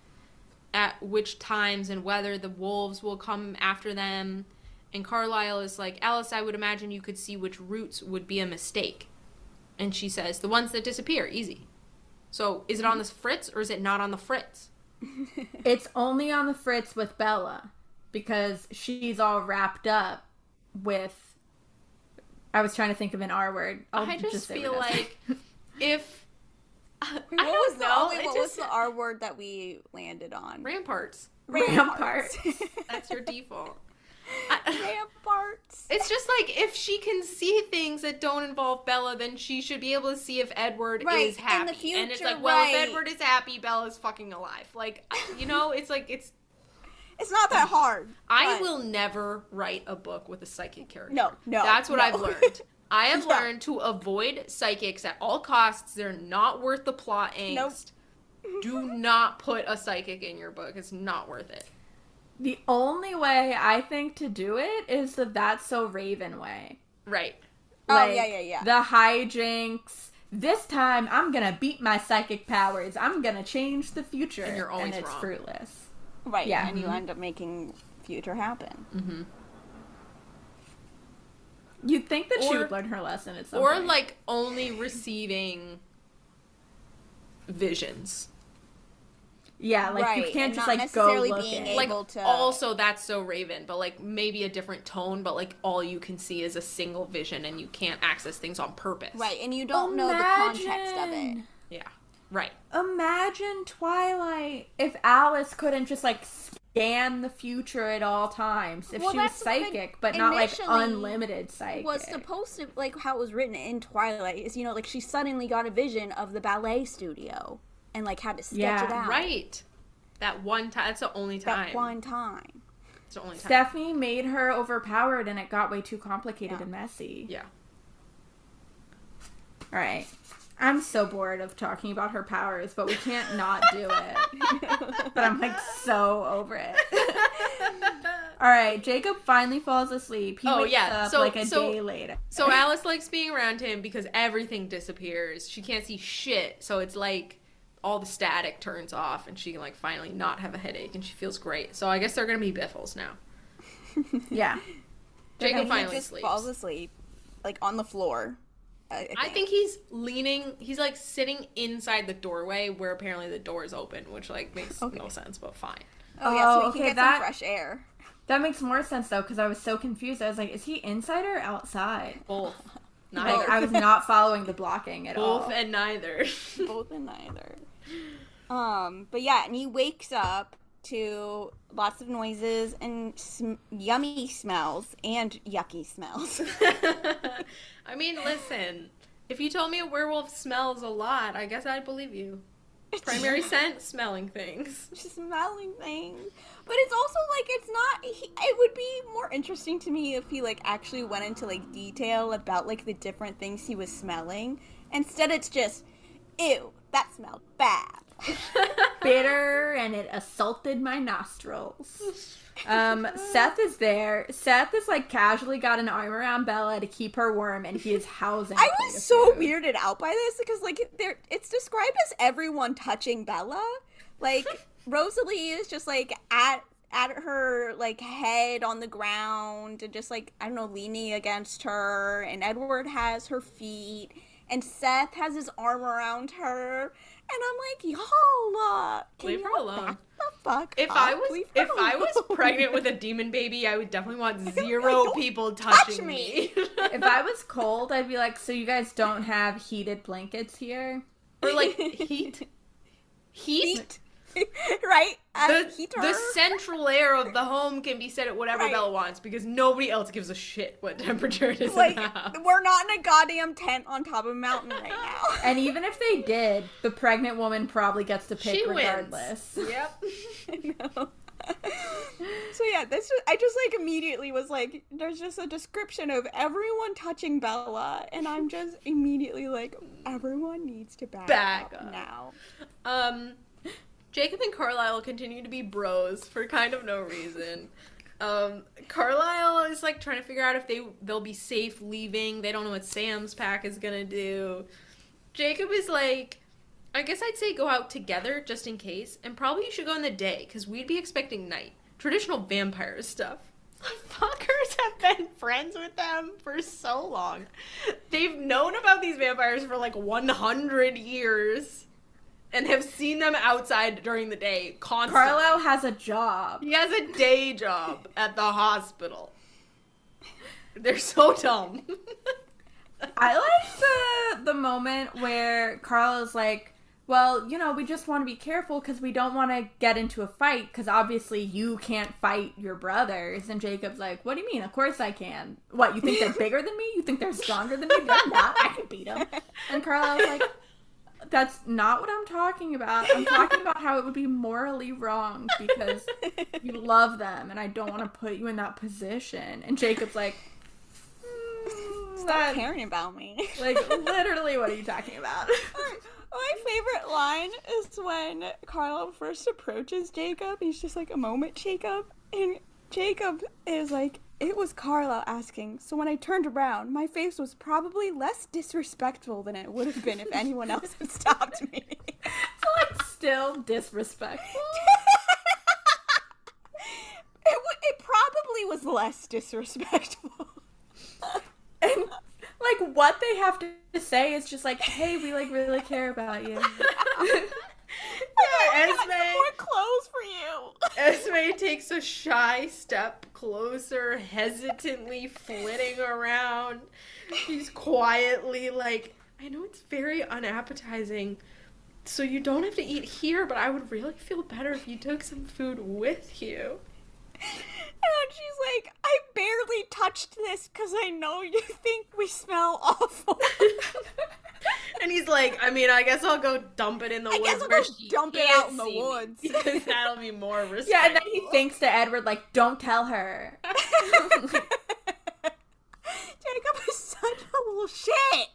at which times and whether the wolves will come after them and carlisle is like alice i would imagine you could see which routes would be a mistake and she says the ones that disappear easy so is it on the fritz or is it not on the fritz <laughs> It's only on the fritz with Bella because she's all wrapped up with. I was trying to think of an R word. I'll i just, say feel what it is. like <laughs> if uh, I What don't was the, know. wait, it what just- was the R word that we landed on? ramparts. Ramparts. <laughs> That's your default. Ramparts. it's just like if she can see things that don't involve Bella, then she should be able to see if Edward Right, is in happy. the and it's like, well, if. Edward is happy, Bella's fucking alive. Like, you know, it's like it's. It's not that hard. I but- will never write a book with a psychic character. No, no, That's what no. I've learned. <laughs> I have No. learned to avoid psychics at all costs. They're not worth the plot angst. Nope. Do not put a psychic in your book. It's not worth it. The only way I think to do it is the That's So Raven way. Right. Oh, yeah, yeah, yeah. The hijinks. This time, I'm gonna beat my psychic powers. I'm gonna change the future, And you're always and it's wrong. fruitless. Right. Yeah. And you end up making future happen. Mm-hmm. You'd think that she would learn her lesson at some or point. like only receiving visions yeah, like you can't and just like go necessarily look being at able- like to- also that's so raven but like maybe a different tone but like all you can see is a single vision and you can't access things on purpose Right. And you don't know the context of it. Yeah right Imagine Twilight if Alice couldn't just like scan the future at all times. If Well, she was psychic, but not like unlimited psychic. Was supposed to like how it was written in Twilight is you know like she suddenly got a vision of the ballet studio and like had to sketch Yeah. it out right that one time that's the only time that one time. It's the only time. Stephenie made her overpowered and it got way too complicated Yeah. and messy. Yeah. All right. I'm so bored of talking about her powers, but we can't not do it. <laughs> but I'm like so over it. <laughs> All right, Jacob finally falls asleep. He Oh, wakes yeah, up so- like a so- day later. So Alice likes being around him because everything disappears. She can't see shit, so it's like all the static turns off, and she can like finally not have a headache, and she feels great. So I guess they're gonna be biffles now. <laughs> yeah. <laughs> Jacob And he finally just sleeps. falls asleep, like on the floor. Uh, I, I think he's leaning. He's like sitting inside the doorway where apparently the door is open, which like makes Okay. no sense, but fine. Oh, yeah, so Oh, he can okay, get that- some fresh air. That makes more sense though, because I was so confused. I was like, is he inside or outside? Both, Like. I was not following the blocking at Both all. <laughs> Both and neither. Both and neither. Um, but yeah, and he wakes up to lots of noises and sm- yummy smells and yucky smells. <laughs> I mean, listen. If you told me a werewolf smells a lot, I guess I'd believe you. Primary scent, smelling things. <laughs> smelling things. But it's also like it's not. He, it would be more interesting to me if he like actually went into like detail about like the different things he was smelling. Instead, it's just, ew, that smelled bad. <laughs> Bitter, and it assaulted my nostrils. Um, Seth is there. Seth is like casually got an arm around Bella to keep her warm, and he is housing. I plate was so food. weirded out by this because like there it's described as everyone touching Bella. Like <laughs> Rosalie is just like at at her like head on the ground and just like I don't know leaning against her and Edward has her feet and Seth has his arm around her and I'm like y'all uh, can Leave her y'all alone. back the fuck If up? I was Leave if I was pregnant with a <laughs> demon baby, I would definitely want zero Don't people touch touching me. me. If I was cold, I'd be like, so you guys don't have heated blankets here? or like <laughs> heat, heat. heat <laughs> right The, heater. the central air of the home can be set at whatever Right. Bella wants because nobody else gives a shit what temperature it is like in the house. we're not in a goddamn tent on top of a mountain right now. <laughs> And even if they did, the pregnant woman probably gets to pick She wins. regardless. Yep. <laughs> no. so yeah, this was, I just like immediately was like, there's just a description of everyone touching Bella, and I'm just immediately like, everyone needs to back, Back up, up. now. Um, Jacob and Carlisle continue to be bros for kind of no reason. Um, Carlisle is like trying to figure out if they they'll be safe leaving. They don't know what Sam's pack is gonna do. Jacob is like, I guess I'd say go out together just in case, and probably you should go in the day because we'd be expecting night. Traditional vampire stuff. Fuckers have been friends with them for so long. They've known about these vampires for like 100 years and have seen them outside during the day constantly. Carlisle has a job. He has a day job at the hospital. They're so dumb. I like the the moment where Carlisle's like, well, you know, we just want to be careful because we don't want to get into a fight because obviously you can't fight your brothers. And Jacob's like, what do you mean? Of course I can. What, you think they're bigger than me? You think they're stronger than me? They're not. I can beat them. And Carlisle's like, that's not what I'm talking about. I'm talking about how it would be morally wrong because you <laughs> love them and I don't want to put you in that position. And Jacob's like, "Hmm, Stop that- caring about me. like <laughs> literally what are you talking about <laughs> My favorite line is when Carl first approaches Jacob. He's just like, a moment, Jacob. And Jacob is like, it was Carlisle asking. So when I turned around, my face was probably less disrespectful than it would have been if anyone else had stopped me. <laughs> so like still disrespectful <laughs> It, w- it probably was less disrespectful. <laughs> and like what they have to say is just like hey we like really care about you <laughs> Some Esme. more clothes for you. <laughs> Esme takes a shy step closer, hesitantly flitting around. She's quietly like, I know it's very unappetizing, so you don't have to eat here, but I would really feel better if you took some food with you. <laughs> And she's like, I barely touched this because I know you think we smell awful. <laughs> And he's like, I mean, I guess I'll go dump it in the I woods guess I'll go dump it out in the woods. <laughs> because that'll be more respectful. Yeah, and then he thinks to Edward, like, don't tell her. Jacob is such a little shit.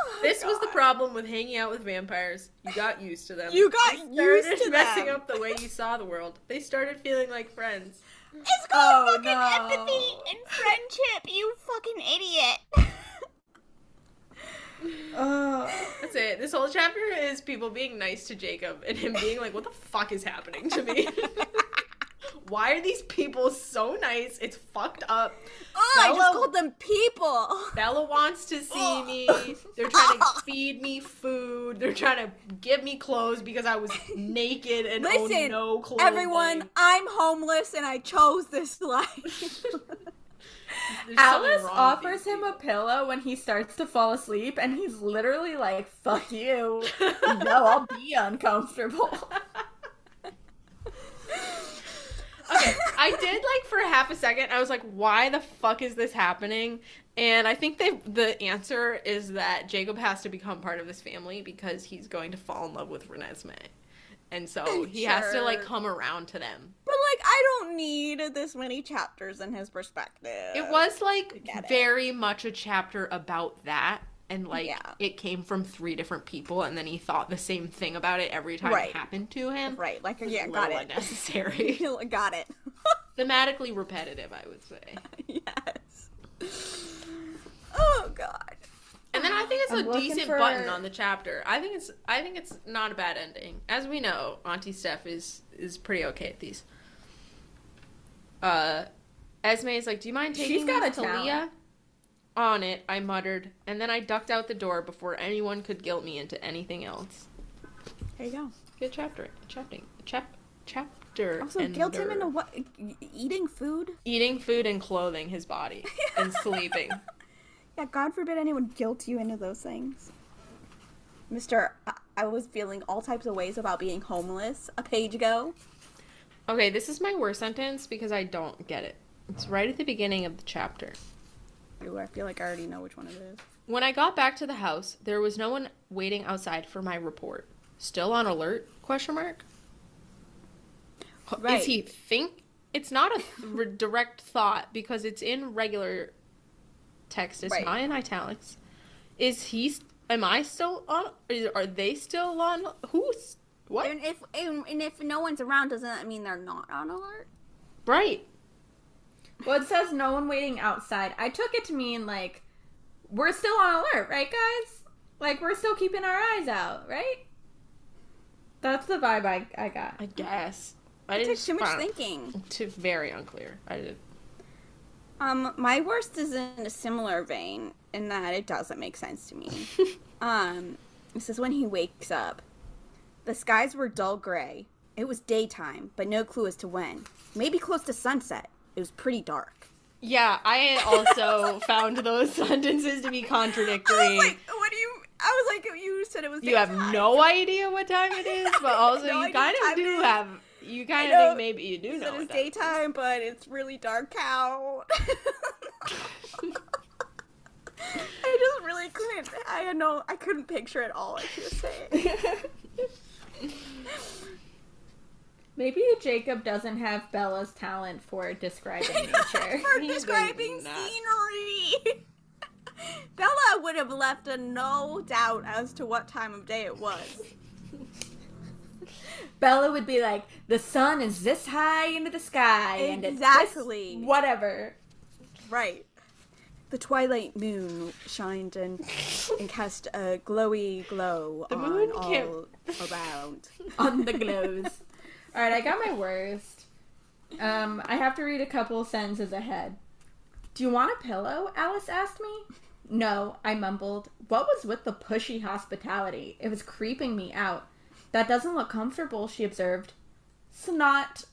Oh, This was the problem with hanging out with vampires. You got used to them. You got They started used to <laughs> messing them. up the way you saw the world. They started feeling like friends. It's called Oh, fucking no. empathy and friendship, you fucking idiot. <laughs> Oh. That's it. This whole chapter is people being nice to Jacob and him being like, "What the fuck is happening to me? <laughs> Why are these people so nice? It's fucked up." Oh, I just called them people. Bella wants to see oh. me. They're trying to <laughs> feed me food. They're trying to give me clothes because I was naked and owned Listen, no clothing. everyone, I'm homeless and I chose this <laughs> life. Alice offers him a pillow when he starts to fall asleep, and he's literally like, fuck you. <laughs> no, I'll be uncomfortable. I did like for half a second. I was like, "Why the fuck is this happening?" And I think they the answer is that Jacob has to become part of this family because he's going to fall in love with Renesmee, and so he has to like come around to them. But like, I don't need this many chapters in his perspective. It was like very much a chapter about that. And like Yeah. it came from three different people, and then he thought the same thing about it every time Right. it happened to him. right. Like, yeah, a got it. Unnecessary, <laughs> got it. <laughs> <laughs> thematically repetitive, I would say. yes. Oh God. And then I think it's I'm a decent for- button on the chapter. I think it's I think it's not a bad ending. As we know, Auntie Steph is is pretty okay at these. Uh Esme is like, Do you mind She's taking got these a to talent. Leah? On it, I muttered, and then I ducked out the door before anyone could guilt me into anything else. There you go. Good chapter. Chapter. Chap chapter. Also, guilt him into what? Eating food? eating food and clothing his body and <laughs> sleeping. Yeah, God forbid anyone guilt you into those things. Mister, I-, I was feeling all types of ways about being homeless a page ago. Okay, this is my worst sentence because I don't get it. It's right at the beginning of the chapter. Ooh, I feel like I already know which one it is. When I got back to the house, there was no one waiting outside for my report. Still on alert? Question mark. Right. Is he think? It's not a th- direct thought because it's in regular text. It's Right. not in italics. Is he? Am I still on? is- Are they still on? Who's what? And if and, and if no one's around, doesn't that mean they're not on alert? Right. Well, it says no one waiting outside. I took it to mean like we're still on alert, right, guys? Like we're still keeping our eyes out, right? That's the vibe I, I got. I guess. I It didn't takes too much thinking. Too very unclear. I did. Um, my worst is in a similar vein in that it doesn't make sense to me. <laughs> um, this is when he wakes up. The skies were dull gray. It was daytime, but no clue as to when. Maybe close to sunset. It was pretty dark. Yeah, I also <laughs> found those <laughs> sentences to be contradictory. I was like, what do you? I was like, you said it was. you have no idea what time it is, but <laughs> also No you kind of do have. You kind of think maybe you do know. it's time it is. daytime, but it's really dark out. I just really couldn't. I had no. I couldn't picture it all. Like she was saying. Maybe Jacob doesn't have Bella's talent for describing <laughs> nature. For He describing scenery. <laughs> Bella would have left a no doubt as to what time of day it was. <laughs> Bella would be like, "The sun is this high into the sky, and Exactly. whatever." Right. The twilight moon shined and, and cast a glowy glow The on moon all can't- around. on the glows. All right, I got my worst. Um, I have to read a couple sentences ahead. Do you want a pillow? Alice asked me. No, I mumbled. What was with the pushy hospitality? It was creeping me out. That doesn't look comfortable, she observed. Snot.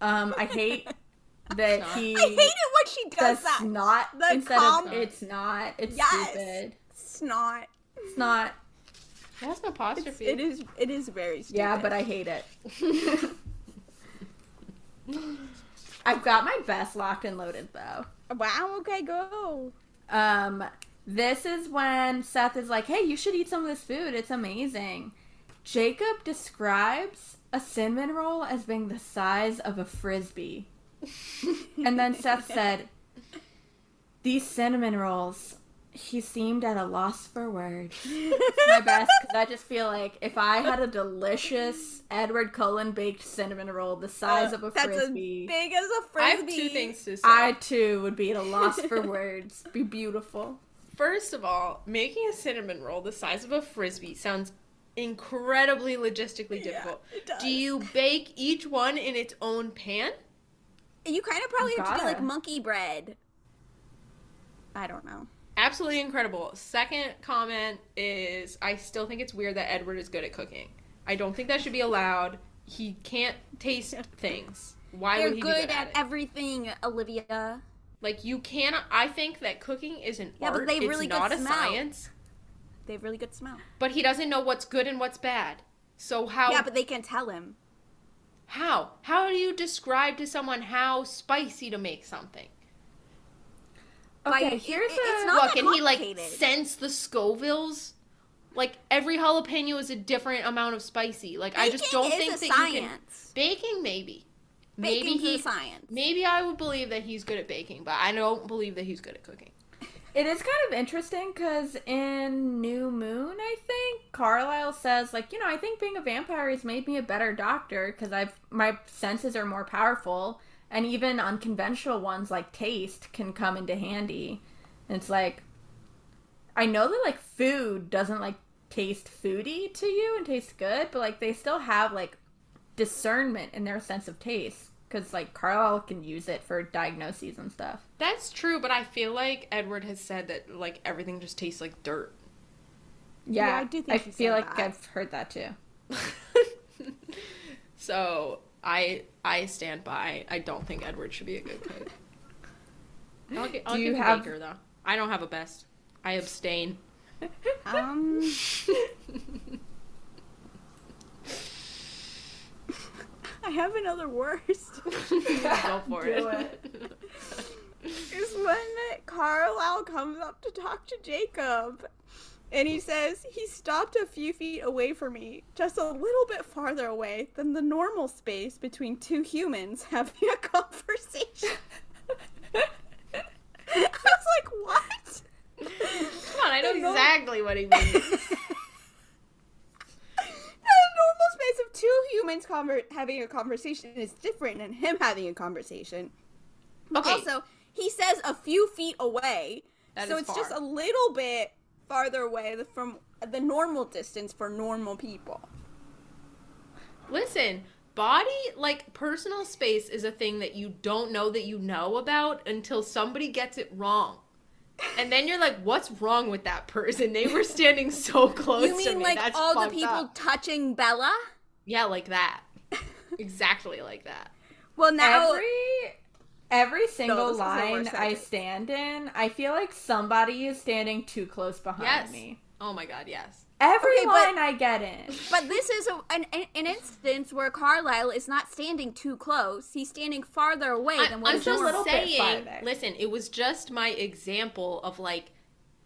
Um, I hate <laughs> that Snot. he I hate it when she does that. snot The instead of it's not. It's Yes. stupid. Snot. Snot. It has an apostrophe. It is. It is very stupid. Yeah, but I hate it. I've got my best locked and loaded though. Wow. Okay, go. Um, this is when Seth is like, "Hey, you should eat some of this food. It's amazing." Jacob describes a cinnamon roll as being the size of a frisbee. <laughs> and then Seth said, "These cinnamon rolls." He seemed at a loss for words. <laughs> My best because I just feel like if I had a delicious Edward Cullen baked cinnamon roll the size of a That's frisbee, as big as a frisbee. I have two things to say. I too would be at a loss for <laughs> words. Be beautiful. First of all, making a cinnamon roll the size of a frisbee sounds incredibly logistically Yeah, difficult. it does. Do you bake each one in its own pan? You kind of probably have to do like monkey bread. I don't know. Absolutely incredible. Second comment is I still think it's weird that Edward is good at cooking. I don't think that should be allowed. He can't taste things. Why You're would he good, be good at it? everything, Olivia. Like you cannot. I think that cooking is an Yeah, but they have it's really good not a smell. science. They have really good smell. But he doesn't know what's good and what's bad. So how? Yeah, but they can tell him. How? How do you describe to someone how spicy to make something? Okay, Like, it- here's it- it's a not What that he like complicated. sense the Scovilles? Like every jalapeno is a different amount of spicy. Like I just don't is think a that you can baking maybe. Maybe Baking's he science. maybe I would believe that he's good at baking, but I don't believe that he's good at cooking. It is kind of interesting because in New Moon, I think Carlisle says like, you know, I think being a vampire has made me a better doctor because I've my senses are more powerful, and even unconventional ones like taste can come into handy. And it's like, I know that like food doesn't like taste foody to you and taste good, but like they still have like discernment in their sense of taste because like Carlisle can use it for diagnoses and stuff. That's true, but I feel like Edward has said that like everything just tastes like dirt. Yeah, Yeah, I do think I feel like that. I've heard that too. <laughs> so I I stand by. I don't think Edward should be a good cook. I'll, gi- I'll Do you give have- Baker though. I don't have a best. I abstain. <laughs> Um, I have another worst. <laughs> Go for Do it. is when Carlisle comes up to talk to Jacob. And he says, he stopped a few feet away from me, just a little bit farther away than the normal space between two humans having a <laughs> conversation. I was like, what? Come on, I know exactly what he means. <laughs> The normal space of two humans conver- having a conversation is different than him having a conversation. Okay, Also, he says a few feet away, That so it's just a little bit farther away from the normal distance for normal people. listen. Body, like personal space, is a thing that you don't know that you know about until somebody gets it wrong. And then you're like, what's wrong with that person? They were standing so <laughs> close you to mean me. like That's all the people up. touching Bella? Yeah, like that. <laughs> exactly like that. Well, now every every single this is the line I stand in, I feel like somebody is standing too close behind Yes. me. Oh my god, yes. Every Okay, but- line I get in. <laughs> But this is a, an, an an instance where Carlisle is not standing too close. He's standing farther away I, than what I'm is just normal. bit saying. farther. Listen, it was just my example of like,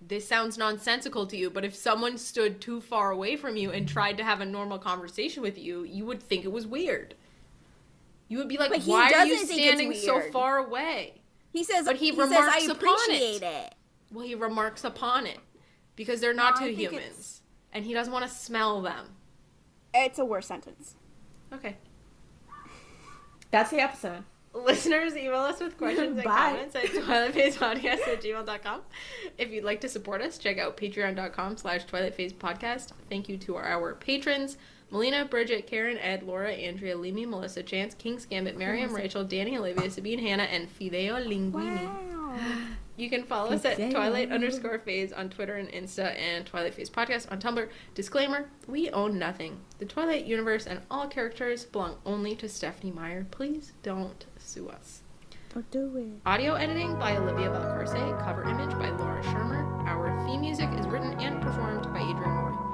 this sounds nonsensical to you, but if someone stood too far away from you and tried to have a normal conversation with you, you would think it was weird. You would be like, But why are you doesn't think it's standing so far away? He says, But he he, says, remarks I upon it." it. Well, he remarks upon it because they're not No, two humans, it's- and he doesn't want to smell them. It's a worse sentence. Okay. That's the episode. Listeners, email us with questions and <laughs> Bye. comments at twilightphasepodcast at gmail.com. If you'd like to support us, check out patreon.com slash twilightphasepodcast. Thank you to our, our patrons, Melina, Bridget, Karen, Ed, Laura, Andrea, Limi, Melissa, Chance, King's Gambit, Miriam, Rachel, Danny, Olivia, oh. Sabine, Hannah, and Fideo Linguini. Wow. You can follow us at Twilight underscore phase on Twitter and Insta and Twilight Phase Podcast on Tumblr. Disclaimer, we own nothing. The Twilight universe and all characters belong only to Stephenie Meyer. Please don't sue us. Don't do it. Audio editing by Olivia Valcarce. Cover image by Laura Shermer. Our theme music is written and performed by Adrian Moore.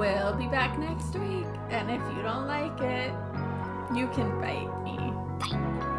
We'll be back next week, and if you don't like it, you can bite me.